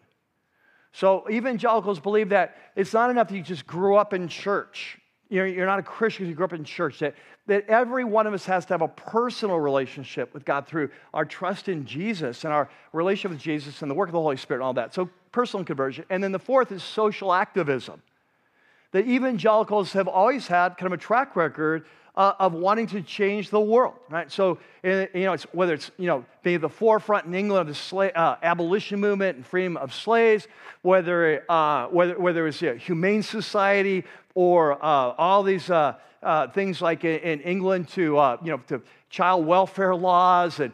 Speaker 1: So, evangelicals believe that it's not enough that you just grew up in church. You're, you're not a Christian because you grew up in church. That, that every one of us has to have a personal relationship with God through our trust in Jesus and our relationship with Jesus and the work of the Holy Spirit and all that. So, personal conversion. And then the fourth is social activism that evangelicals have always had kind of a track record uh, of wanting to change the world, right? So, you know, it's, whether it's, you know, being at the forefront in England of the uh, abolition movement and freedom of slaves, whether, uh, whether, whether it's a humane society or uh, all these uh, uh, things like in, in England to, you know, to child welfare laws and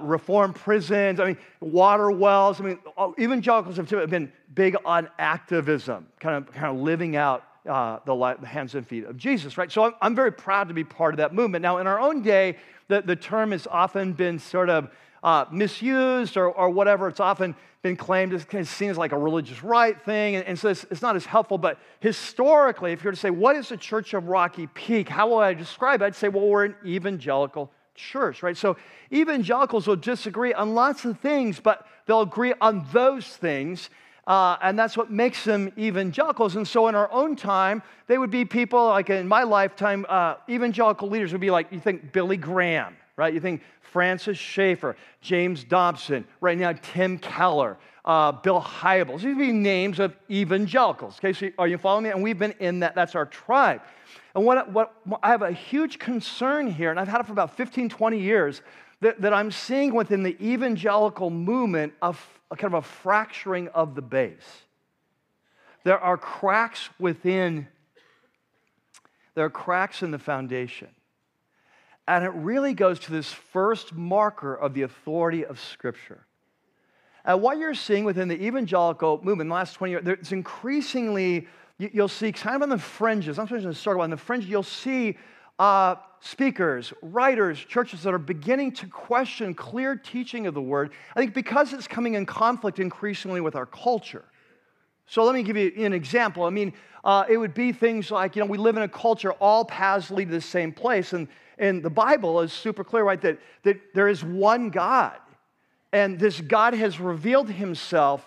Speaker 1: reform prisons, I mean, water wells. I mean, evangelicals have been big on activism, kind of, kind of living out uh, the, hands and feet of Jesus, right? So I'm, I'm, very proud to be part of that movement. Now, in our own day, the, the term has often been sort of uh, misused or, or whatever. It's often been claimed as kind of seen as like a religious right thing, and, and so it's, it's, not as helpful. But historically, if you were to say, what is the Church of Rocky Peak? How will I describe it? I'd say, well, we're an evangelical church, right? So evangelicals will disagree on lots of things, but they'll agree on those things. Uh, and that's what makes them evangelicals. And so, in our own time, they would be people like in my lifetime, uh, evangelical leaders would be like you think Billy Graham, right? You think Francis Schaeffer, James Dobson, right now, Tim Keller, uh, Bill Hybels. These would be names of evangelicals. Okay, so are you following me? And we've been in that, that's our tribe. And what, what I have a huge concern here, and I've had it for about 15, 20 years, that, that I'm seeing within the evangelical movement of a kind of a fracturing of the base. There are cracks within, there are cracks in the foundation. And it really goes to this first marker of the authority of Scripture. And what you're seeing within the evangelical movement in the last 20 years, it's increasingly, you'll see kind of on the fringes, I'm just going to circle on the fringes, you'll see uh, speakers, writers, churches that are beginning to question clear teaching of the word, I think because it's coming in conflict increasingly with our culture. So let me give you an example. I mean, uh, it would be things like, you know, we live in a culture, all paths lead to the same place. And, And the Bible is super clear, right? That, that there is one God. And this God has revealed himself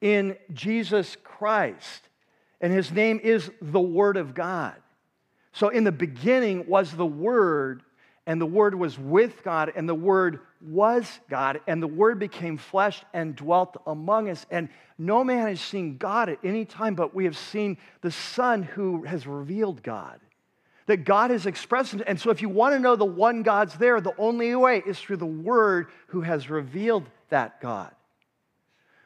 Speaker 1: in Jesus Christ. And his name is the Word of God. So in the beginning was the Word, and the Word was with God, and the Word was God, and the Word became flesh and dwelt among us. And no man has seen God at any time, but we have seen the Son who has revealed God. That God has expressed And so if you want to know the one God's there, the only way is through the Word who has revealed that God.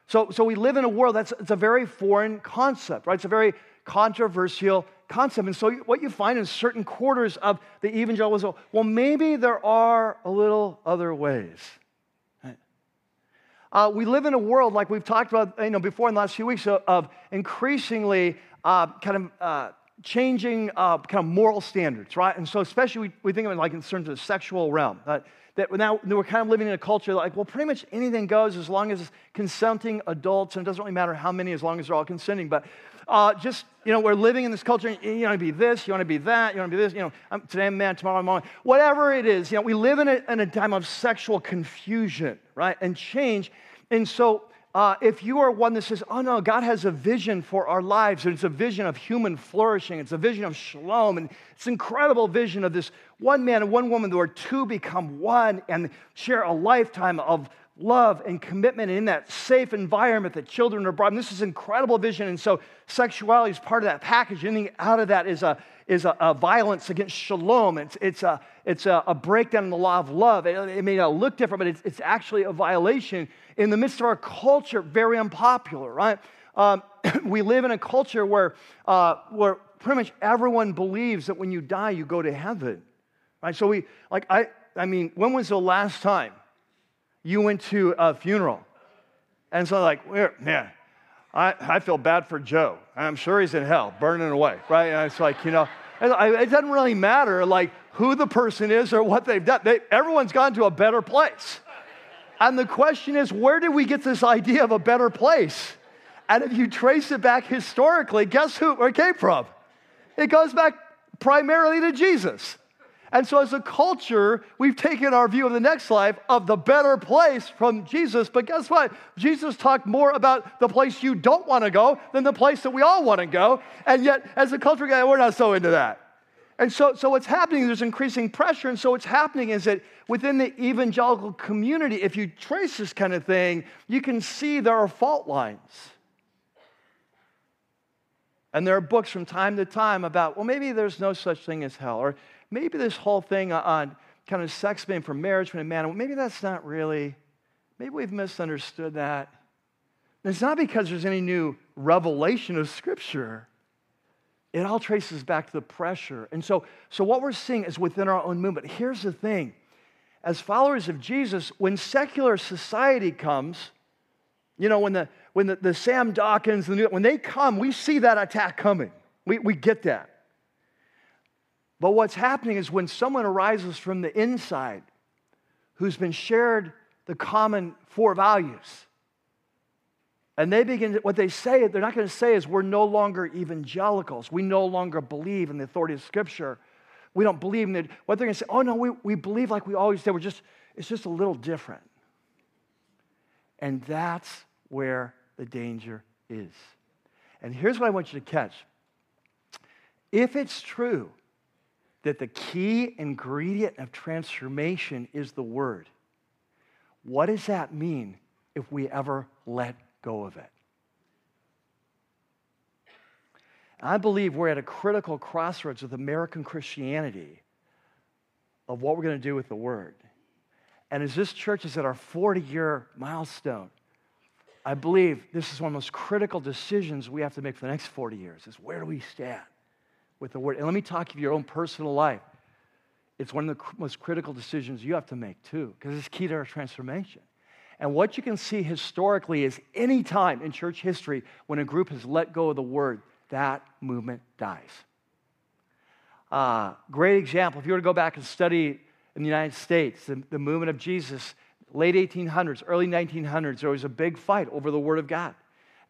Speaker 1: So, so we live in a world that's it's a very foreign concept, right? It's a very controversial concept. And so what you find in certain quarters of the evangelicalism, well, maybe there are a little other ways. Uh, we live in a world like we've talked about you know, before in the last few weeks of, of increasingly uh, kind of uh, changing uh, kind of moral standards, right? And so especially we, we think of it like in terms of the sexual realm. that now we're kind of living in a culture like, well, pretty much anything goes as long as it's consenting adults, and it doesn't really matter how many as long as they're all consenting. But uh, just, you know, we're living in this culture. You want to be this, you want to be that, you want to be this, you know, I'm, today I'm man, tomorrow I'm woman. Whatever it is, you know, we live in a, in a time of sexual confusion, right? And change. And so uh, if you are one that says, oh no, God has a vision for our lives, and it's a vision of human flourishing, it's a vision of shalom, and it's an incredible vision of this one man and one woman where two become one and share a lifetime of love and commitment and in that safe environment that children are brought. And this is incredible vision. And so sexuality is part of that package. Anything out of that is a, is a, a violence against shalom. It's, it's, a, it's a, a, breakdown in the law of love. It, it may not look different, but it's, it's, actually a violation in the midst of our culture, very unpopular, right? Um, we live in a culture where, uh, where pretty much everyone believes that when you die, you go to heaven, right? So we, like, I, I mean, when was the last time you went to a funeral. And so, like, man, I, I feel bad for Joe. I'm sure he's in hell, burning away, right? And it's like, you know, it doesn't really matter, like, who the person is or what they've done. They, everyone's gone to a better place. And the question is, where did we get this idea of a better place? And if you trace it back historically, guess who it came from? It goes back primarily to Jesus. And so, as a culture, we've taken our view of the next life of the better place from Jesus. But guess what? Jesus talked more about the place you don't want to go than the place that we all want to go. And yet, as a culture guy, we're not so into that. And so, so what's happening, there's increasing pressure. And so, what's happening is that within the evangelical community, if you trace this kind of thing, you can see there are fault lines. And there are books from time to time about, well, maybe there's no such thing as hell, or maybe this whole thing on kind of sex being for marriage for a man, maybe that's not really, maybe we've misunderstood that. And it's not because there's any new revelation of Scripture. It all traces back to the pressure. And so, so what we're seeing is within our own movement. Here's the thing as followers of Jesus, when secular society comes, you know, when the, when the, the Sam Dawkins, the, new, when they come, we see that attack coming. We, we get that. But what's happening is when someone arises from the inside who's been shared the common four values, and they begin, what they say, they're not going to say is, we're no longer evangelicals. We no longer believe in the authority of Scripture. We don't believe in it. What they're going to say, oh no, we, we believe like we always did. We're just, it's just a little different. And that's where the danger is. And here's what I want you to catch. If it's true that the key ingredient of transformation is the Word. What does that mean if we ever let go of it? I believe we're at a critical crossroads with American Christianity of what we're going to do with the Word. And as this church is at our 40 year milestone, I believe this is one of the most critical decisions we have to make for the next 40 years is where do we stand? With the word. And let me talk of your own personal life. It's one of the most critical decisions you have to make too, because it's key to our transformation. And what you can see historically is any time in church history when a group has let go of the word, that movement dies. Uh, great example. If you were to go back and study in the United States, the, the movement of Jesus, late 1800s, early 1900s, there was a big fight over the Word of God.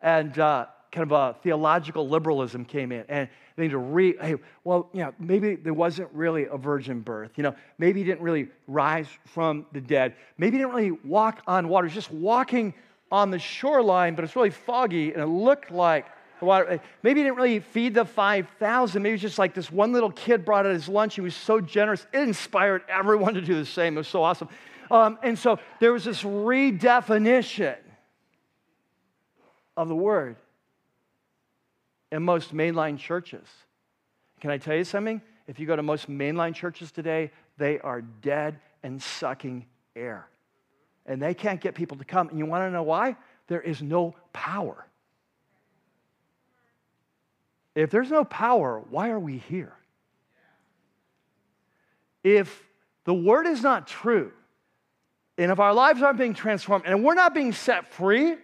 Speaker 1: And uh, kind of a theological liberalism came in and they need to re, hey, well, you know, maybe there wasn't really a virgin birth. You know, maybe he didn't really rise from the dead. Maybe he didn't really walk on water. He's just walking on the shoreline, but it's really foggy and it looked like water. Maybe he didn't really feed the 5,000. Maybe it's just like this one little kid brought out his lunch. He was so generous. It inspired everyone to do the same. It was so awesome. Um, and so there was this redefinition of the word in most mainline churches. Can I tell you something? If you go to most mainline churches today, they are dead and sucking air. And they can't get people to come. And you want to know why? There is no power. If there's no power, why are we here? If the word is not true, and if our lives aren't being transformed, and we're not being set free,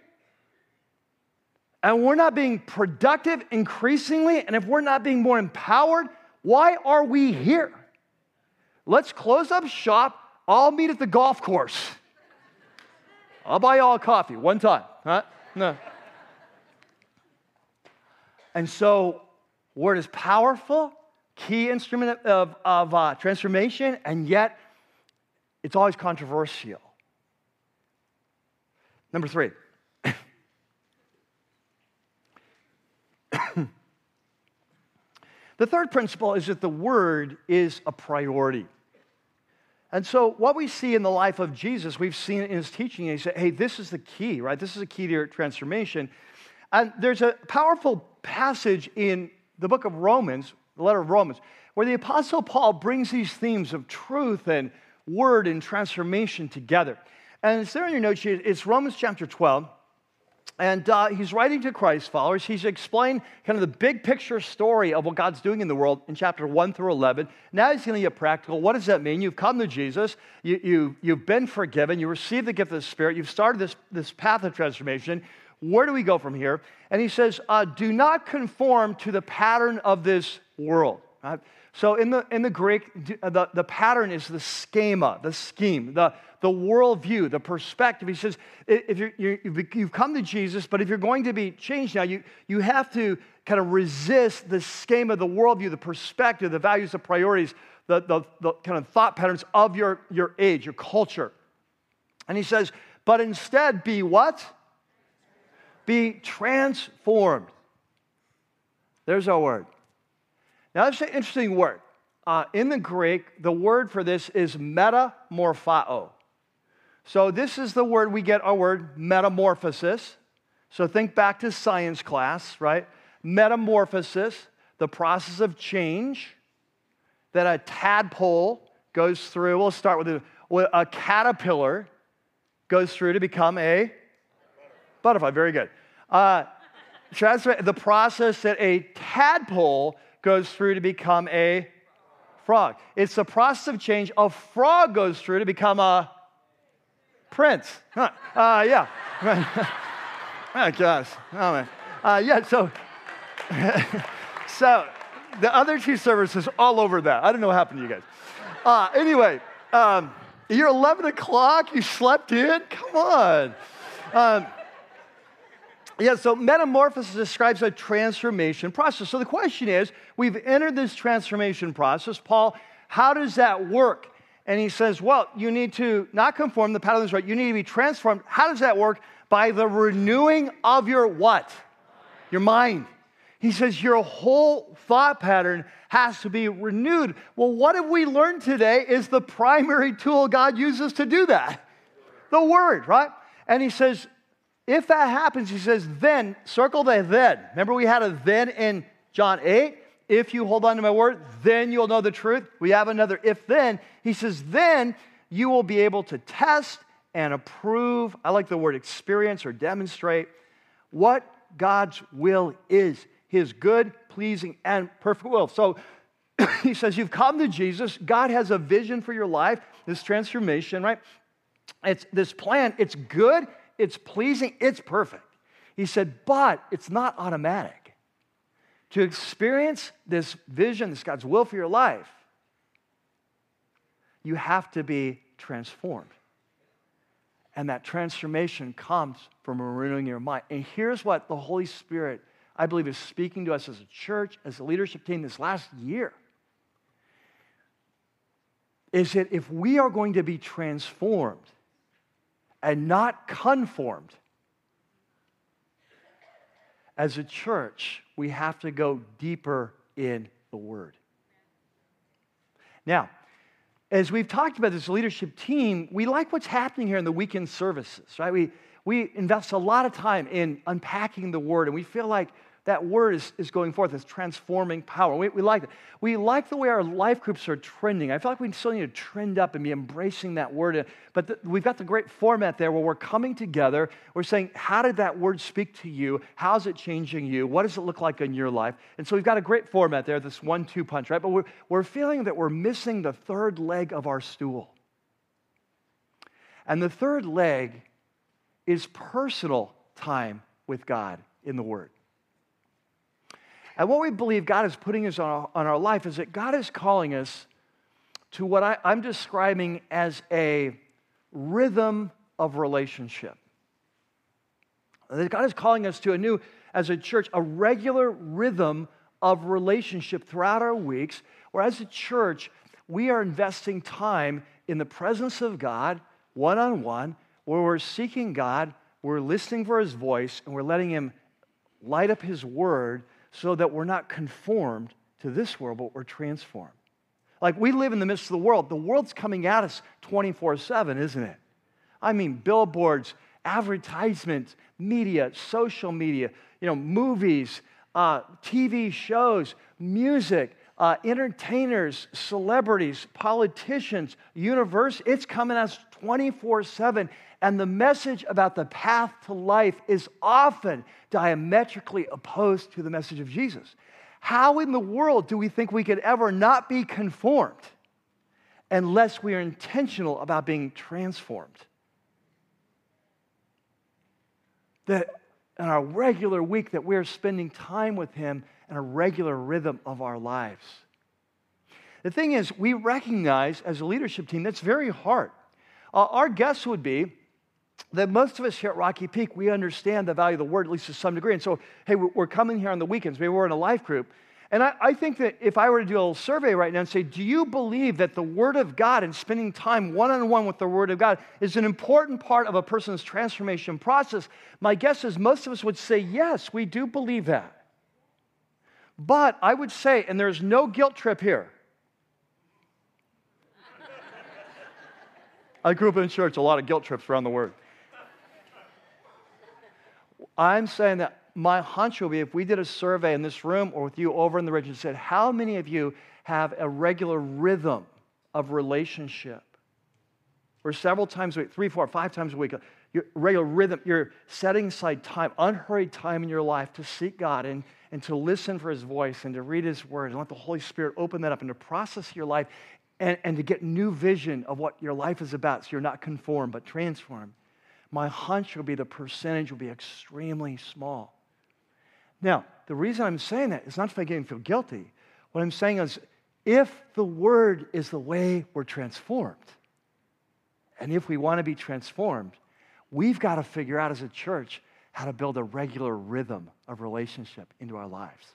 Speaker 1: and we're not being productive increasingly, and if we're not being more empowered, why are we here? Let's close up shop. I'll meet at the golf course. I'll buy you all a coffee one time. Huh? No. And so, word is powerful, key instrument of, of uh, transformation, and yet it's always controversial. Number three. the third principle is that the word is a priority. And so, what we see in the life of Jesus, we've seen in his teaching, he said, hey, this is the key, right? This is the key to your transformation. And there's a powerful passage in the book of Romans, the letter of Romans, where the Apostle Paul brings these themes of truth and word and transformation together. And it's there in your notes, it's Romans chapter 12. And uh, he's writing to Christ followers. He's explained kind of the big picture story of what God's doing in the world in chapter 1 through 11. Now he's going to get practical. What does that mean? You've come to Jesus, you, you, you've been forgiven, you received the gift of the Spirit, you've started this, this path of transformation. Where do we go from here? And he says, uh, Do not conform to the pattern of this world. Right? So in the, in the Greek, uh, the, the pattern is the schema, the scheme, the, the worldview, the perspective. He says, if you're, you have come to Jesus, but if you're going to be changed now, you, you have to kind of resist the schema, the worldview, the perspective, the values, the priorities, the, the, the kind of thought patterns of your, your age, your culture. And he says, but instead be what? Be transformed. There's our word. Now, that's an interesting word. Uh, in the Greek, the word for this is metamorphao. So, this is the word we get our word metamorphosis. So, think back to science class, right? Metamorphosis, the process of change that a tadpole goes through. We'll start with a, with a caterpillar goes through to become a butterfly. Very good. Uh, the process that a tadpole goes through to become a frog. It's the process of change a frog goes through to become a prince. Huh. Uh, yeah. oh, gosh. Oh, man. Uh, yeah, so, so the other two services all over that. I don't know what happened to you guys. Uh, anyway, um, you're 11 o'clock, you slept in? Come on. Um, yeah, so metamorphosis describes a transformation process. So the question is we've entered this transformation process. Paul, how does that work? And he says, well, you need to not conform, the pattern is right, you need to be transformed. How does that work? By the renewing of your what? Your mind. He says your whole thought pattern has to be renewed. Well, what have we learned today is the primary tool God uses to do that? The Word, right? And he says, if that happens, he says, then, circle the then. Remember, we had a then in John 8? If you hold on to my word, then you'll know the truth. We have another if then. He says, then you will be able to test and approve. I like the word experience or demonstrate what God's will is his good, pleasing, and perfect will. So he says, You've come to Jesus. God has a vision for your life, this transformation, right? It's this plan, it's good, it's pleasing, it's perfect. He said, but it's not automatic. To experience this vision, this God's will for your life, you have to be transformed. And that transformation comes from renewing your mind. And here's what the Holy Spirit I believe, is speaking to us as a church, as a leadership team this last year is that if we are going to be transformed and not conformed, as a church, we have to go deeper in the Word. Now, as we've talked about this leadership team, we like what's happening here in the weekend services, right? We, we invest a lot of time in unpacking the Word, and we feel like that word is, is going forth. It's transforming power. We, we like it. We like the way our life groups are trending. I feel like we still need to trend up and be embracing that word. But the, we've got the great format there where we're coming together. We're saying, how did that word speak to you? How's it changing you? What does it look like in your life? And so we've got a great format there, this one two punch, right? But we're, we're feeling that we're missing the third leg of our stool. And the third leg is personal time with God in the Word. And what we believe God is putting us on our, on our life is that God is calling us to what I, I'm describing as a rhythm of relationship. That God is calling us to a new, as a church, a regular rhythm of relationship throughout our weeks, where as a church, we are investing time in the presence of God, one on one, where we're seeking God, we're listening for His voice, and we're letting Him light up His word so that we're not conformed to this world, but we're transformed. Like we live in the midst of the world. The world's coming at us 24 7, isn't it? I mean, billboards, advertisements, media, social media, you know, movies, uh, TV shows, music, uh, entertainers, celebrities, politicians, universe. It's coming at us 24 7. And the message about the path to life is often diametrically opposed to the message of Jesus. How in the world do we think we could ever not be conformed unless we are intentional about being transformed? That in our regular week that we're spending time with him in a regular rhythm of our lives. The thing is, we recognize as a leadership team that's very hard. Uh, our guess would be that most of us here at Rocky Peak, we understand the value of the word, at least to some degree. And so, hey, we're coming here on the weekends. Maybe we're in a life group. And I, I, think that if I were to do a little survey right now and say, do you believe that the Word of God and spending time one on one with the Word of God is an important part of a person's transformation process? My guess is most of us would say, yes, we do believe that. But I would say, and there's no guilt trip here, I grew up in church, a lot of guilt trips around the Word. I'm saying that my hunch will be if we did a survey in this room or with you over in the region and said, How many of you have a regular rhythm of relationship? Or several times a week, three, four, five times a week, your regular rhythm, you're setting aside time, unhurried time in your life to seek God and, and to listen for His voice and to read His Word and let the Holy Spirit open that up and to process your life and, and to get new vision of what your life is about so you're not conformed but transformed my hunch will be the percentage will be extremely small. Now, the reason I'm saying that is not to make anyone feel guilty. What I'm saying is, if the word is the way we're transformed, and if we want to be transformed, we've got to figure out as a church how to build a regular rhythm of relationship into our lives.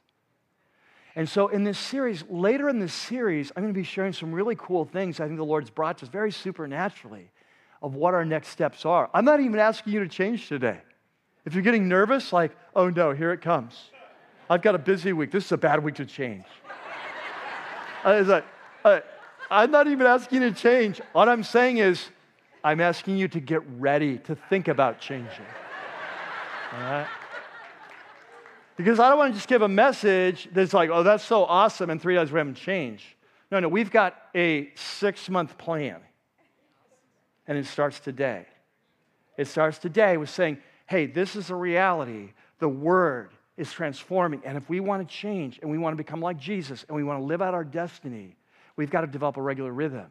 Speaker 1: And so, in this series, later in this series, I'm going to be sharing some really cool things I think the Lord's brought to us very supernaturally of what our next steps are. I'm not even asking you to change today. If you're getting nervous, like, oh no, here it comes. I've got a busy week. This is a bad week to change. I like, uh, I'm not even asking you to change. What I'm saying is, I'm asking you to get ready to think about changing. All right? Because I don't want to just give a message that's like, oh, that's so awesome, and three days we haven't changed. No, no, we've got a six month plan and it starts today. It starts today with saying, hey, this is a reality. The Word is transforming. And if we want to change and we want to become like Jesus and we want to live out our destiny, we've got to develop a regular rhythm.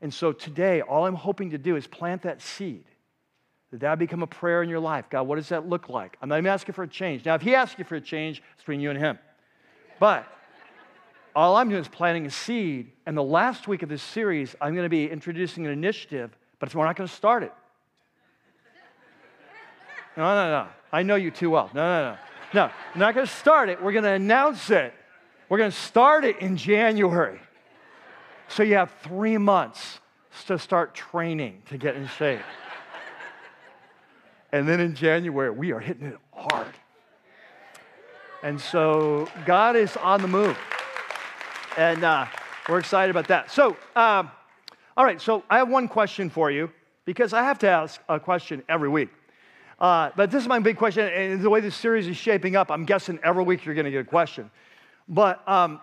Speaker 1: And so today, all I'm hoping to do is plant that seed. That that become a prayer in your life. God, what does that look like? I'm not even asking for a change. Now, if He asks you for a change, it's between you and Him. But all I'm doing is planting a seed. And the last week of this series, I'm going to be introducing an initiative, but we're not going to start it. No, no, no. I know you too well. No, no, no. No, we're not going to start it. We're going to announce it. We're going to start it in January. So you have three months to start training to get in shape. and then in January, we are hitting it hard. And so God is on the move. And uh, we're excited about that. So, um, all right, so I have one question for you because I have to ask a question every week. Uh, but this is my big question, and the way this series is shaping up, I'm guessing every week you're going to get a question. But um,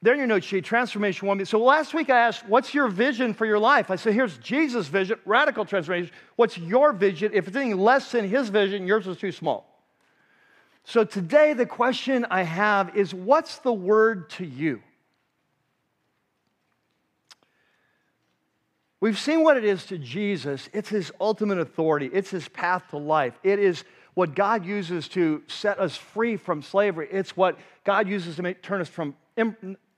Speaker 1: there in your note sheet, transformation one. So last week I asked, What's your vision for your life? I said, Here's Jesus' vision, radical transformation. What's your vision? If it's anything less than his vision, yours is too small. So today the question I have is, What's the word to you? We've seen what it is to Jesus. It's his ultimate authority, it's his path to life. It is what God uses to set us free from slavery. It's what God uses to make, turn us from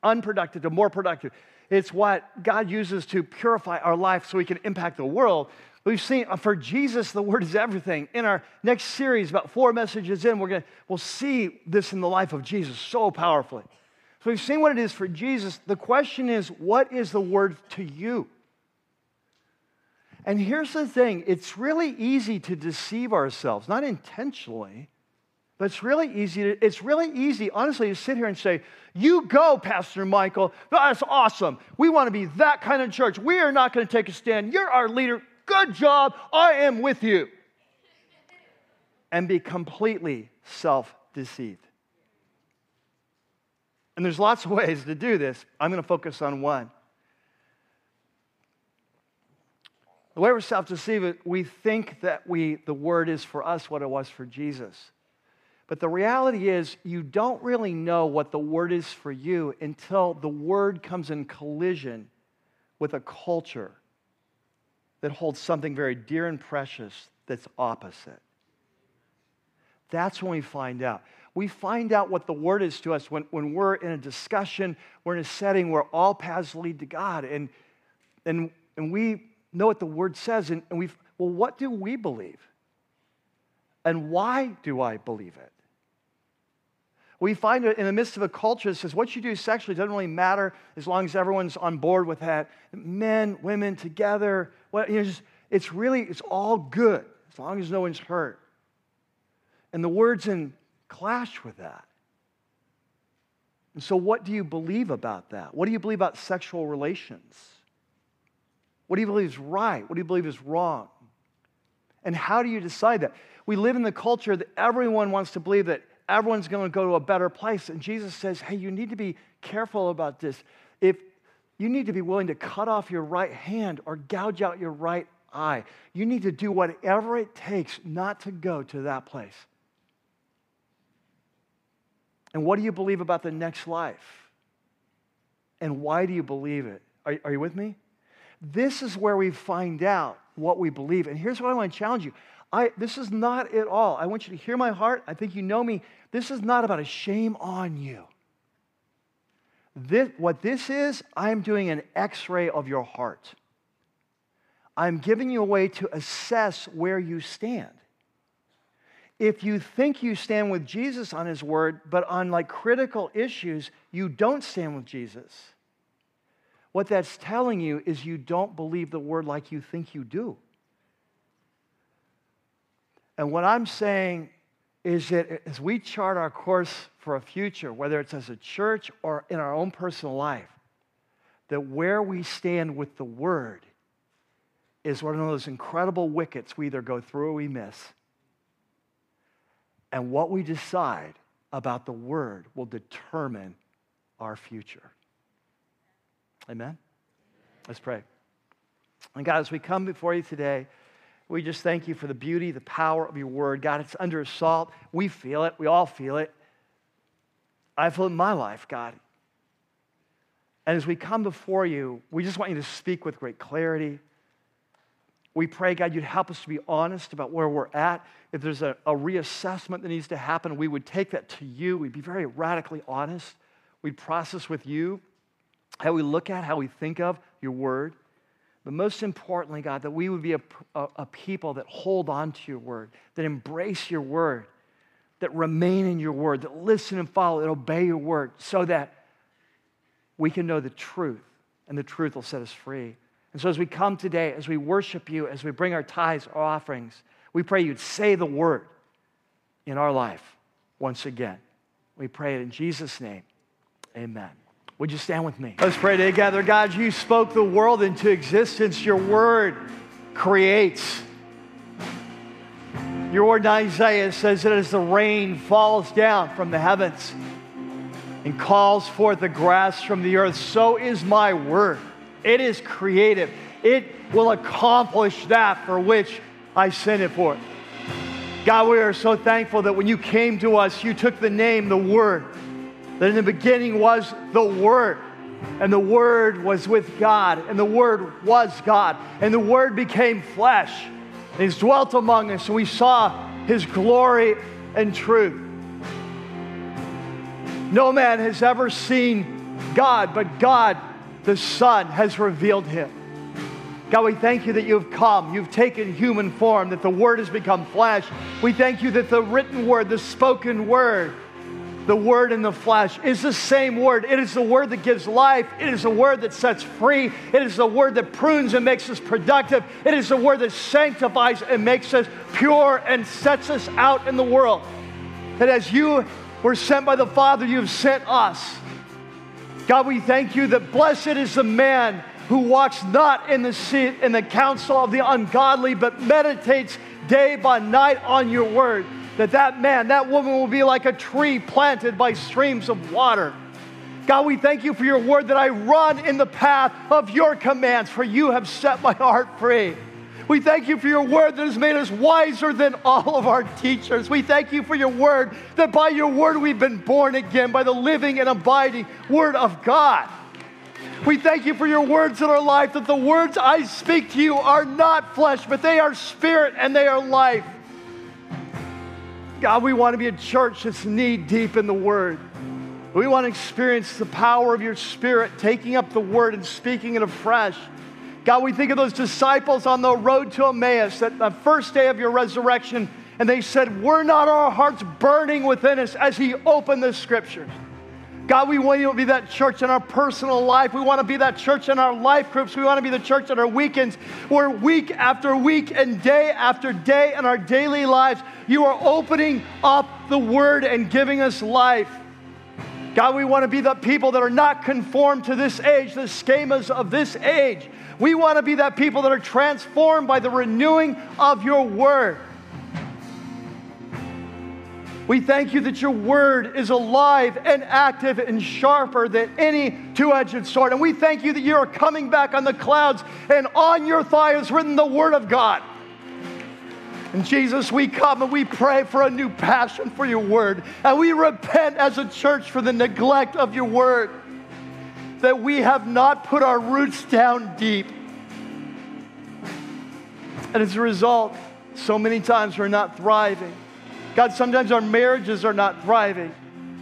Speaker 1: unproductive to more productive. It's what God uses to purify our life so we can impact the world. We've seen uh, for Jesus, the word is everything. In our next series, about four messages in, we're gonna we'll see this in the life of Jesus so powerfully. So we've seen what it is for Jesus. The question is, what is the word to you? And here's the thing it's really easy to deceive ourselves, not intentionally, but it's really easy to, it's really easy, honestly, to sit here and say, You go, Pastor Michael. That's awesome. We want to be that kind of church. We are not going to take a stand. You're our leader. Good job. I am with you. And be completely self deceived. And there's lots of ways to do this. I'm going to focus on one. The way we're self deceived, we think that we, the word is for us what it was for Jesus. But the reality is, you don't really know what the word is for you until the word comes in collision with a culture that holds something very dear and precious that's opposite. That's when we find out. We find out what the word is to us when, when we're in a discussion, we're in a setting where all paths lead to God. And, and, and we know what the word says, and, and we've, well, what do we believe? And why do I believe it? We find it in the midst of a culture that says what you do sexually doesn't really matter as long as everyone's on board with that. Men, women together, you know, just, it's really, it's all good as long as no one's hurt. And the word's in clash with that. And so, what do you believe about that? What do you believe about sexual relations? What do you believe is right? What do you believe is wrong? And how do you decide that? We live in the culture that everyone wants to believe that everyone's going to go to a better place. And Jesus says, hey, you need to be careful about this. If you need to be willing to cut off your right hand or gouge out your right eye, you need to do whatever it takes not to go to that place. And what do you believe about the next life? And why do you believe it? Are, are you with me? This is where we find out what we believe. And here's what I want to challenge you. I, this is not at all. I want you to hear my heart. I think you know me. This is not about a shame on you. This, what this is, I'm doing an x ray of your heart. I'm giving you a way to assess where you stand. If you think you stand with Jesus on his word, but on like critical issues, you don't stand with Jesus what that's telling you is you don't believe the word like you think you do. And what I'm saying is that as we chart our course for a future, whether it's as a church or in our own personal life, that where we stand with the word is one of those incredible wickets we either go through or we miss. And what we decide about the word will determine our future. Amen? Let's pray. And God, as we come before you today, we just thank you for the beauty, the power of your word. God, it's under assault. We feel it. We all feel it. I feel it in my life, God. And as we come before you, we just want you to speak with great clarity. We pray, God, you'd help us to be honest about where we're at. If there's a, a reassessment that needs to happen, we would take that to you. We'd be very radically honest. We'd process with you how we look at, how we think of your word. But most importantly, God, that we would be a, a, a, people that hold on to your word, that embrace your word, that remain in your word, that listen and follow, and obey your word, so that we can know the truth, and the truth will set us free. And so, as we come today, as we worship you, as we bring our tithes, our offerings, we pray you'd say the word in our life once again. We pray it in Jesus' name. Amen. Would you stand with me? Let's pray together. God, you spoke the world into existence. Your word creates. Your word in Isaiah says that as the rain falls down from the heavens and calls forth the grass from the earth, so is my word. It is creative. It will accomplish that for which I sent it for. God, we are so thankful that when you came to us, you took the name, the Word, that in the beginning was the Word, and the Word was with God, and the Word was God, and the Word became flesh, and He's dwelt among us, and we saw His glory and truth. No man has ever seen God, but God, the Son, has revealed Him. God, we thank you that you've come. You've taken human form, that the Word has become flesh. We thank you that the written Word, the spoken Word, the Word in the flesh is the same Word. It is the Word that gives life. It is the Word that sets free. It is the Word that prunes and makes us productive. It is the Word that sanctifies and makes us pure and sets us out in the world. That as you were sent by the Father, you have sent us. God, we thank you that blessed is the man who walks not in the seat in the counsel of the ungodly, but meditates day by night on your word. That that man, that woman will be like a tree planted by streams of water. God, we thank you for your word that I run in the path of your commands, for you have set my heart free. We thank you for your word that has made us wiser than all of our teachers. We thank you for your word that by your word we've been born again by the living and abiding word of God. We thank you for your words in our life, that the words I speak to you are not flesh, but they are spirit and they are life. God, we want to be a church that's knee deep in the word. We want to experience the power of your spirit, taking up the word and speaking it afresh. God, we think of those disciples on the road to Emmaus, that the first day of your resurrection, and they said, Were not our hearts burning within us as he opened the scriptures? God, we want you to be that church in our personal life. We want to be that church in our life groups. We want to be the church in our weekends where week after week and day after day in our daily lives, you are opening up the word and giving us life. God, we want to be the people that are not conformed to this age, the schemas of this age. We want to be that people that are transformed by the renewing of your word. We thank you that your word is alive and active and sharper than any two edged sword. And we thank you that you are coming back on the clouds, and on your thigh is written the word of God. And Jesus, we come and we pray for a new passion for your word. And we repent as a church for the neglect of your word, that we have not put our roots down deep. And as a result, so many times we're not thriving. God, sometimes our marriages are not thriving.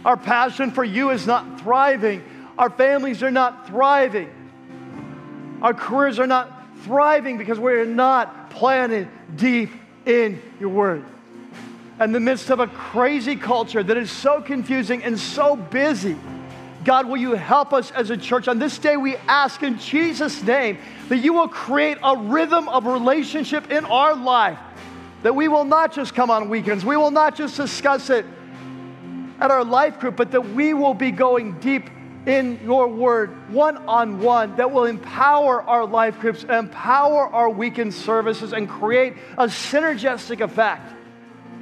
Speaker 1: Our passion for you is not thriving. Our families are not thriving. Our careers are not thriving because we're not planted deep in your word. In the midst of a crazy culture that is so confusing and so busy, God, will you help us as a church? On this day, we ask in Jesus' name that you will create a rhythm of relationship in our life that we will not just come on weekends, we will not just discuss it at our life group, but that we will be going deep in your word one on one that will empower our life groups, empower our weekend services, and create a synergistic effect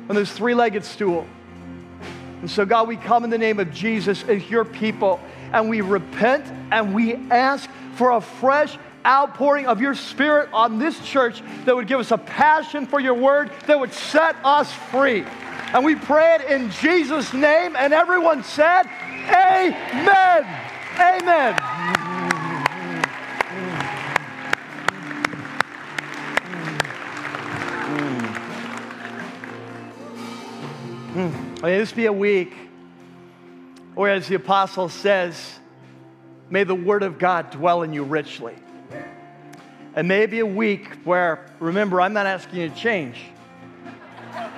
Speaker 1: on this three legged stool. And so, God, we come in the name of Jesus as your people, and we repent and we ask for a fresh outpouring of your spirit on this church that would give us a passion for your word that would set us free. And we pray it in Jesus' name. And everyone said, Amen. Amen. May this be a week where, as the apostle says, may the word of God dwell in you richly. And maybe a week where, remember, I'm not asking you to change.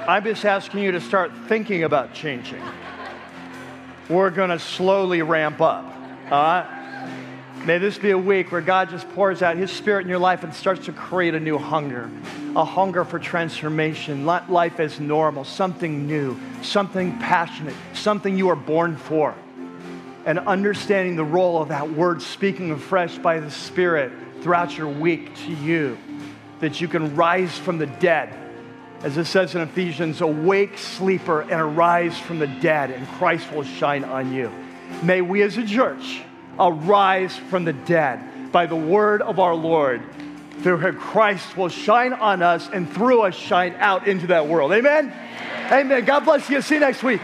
Speaker 1: I'm just asking you to start thinking about changing. We're going to slowly ramp up. All right? May this be a week where God just pours out His Spirit in your life and starts to create a new hunger, a hunger for transformation, life as normal, something new, something passionate, something you are born for. And understanding the role of that word speaking afresh by the Spirit throughout your week to you, that you can rise from the dead as it says in Ephesians, awake, sleeper, and arise from the dead, and Christ will shine on you. May we as a church arise from the dead by the word of our Lord, through whom Christ will shine on us and through us shine out into that world. Amen? Amen. Amen. God bless you. See you next week.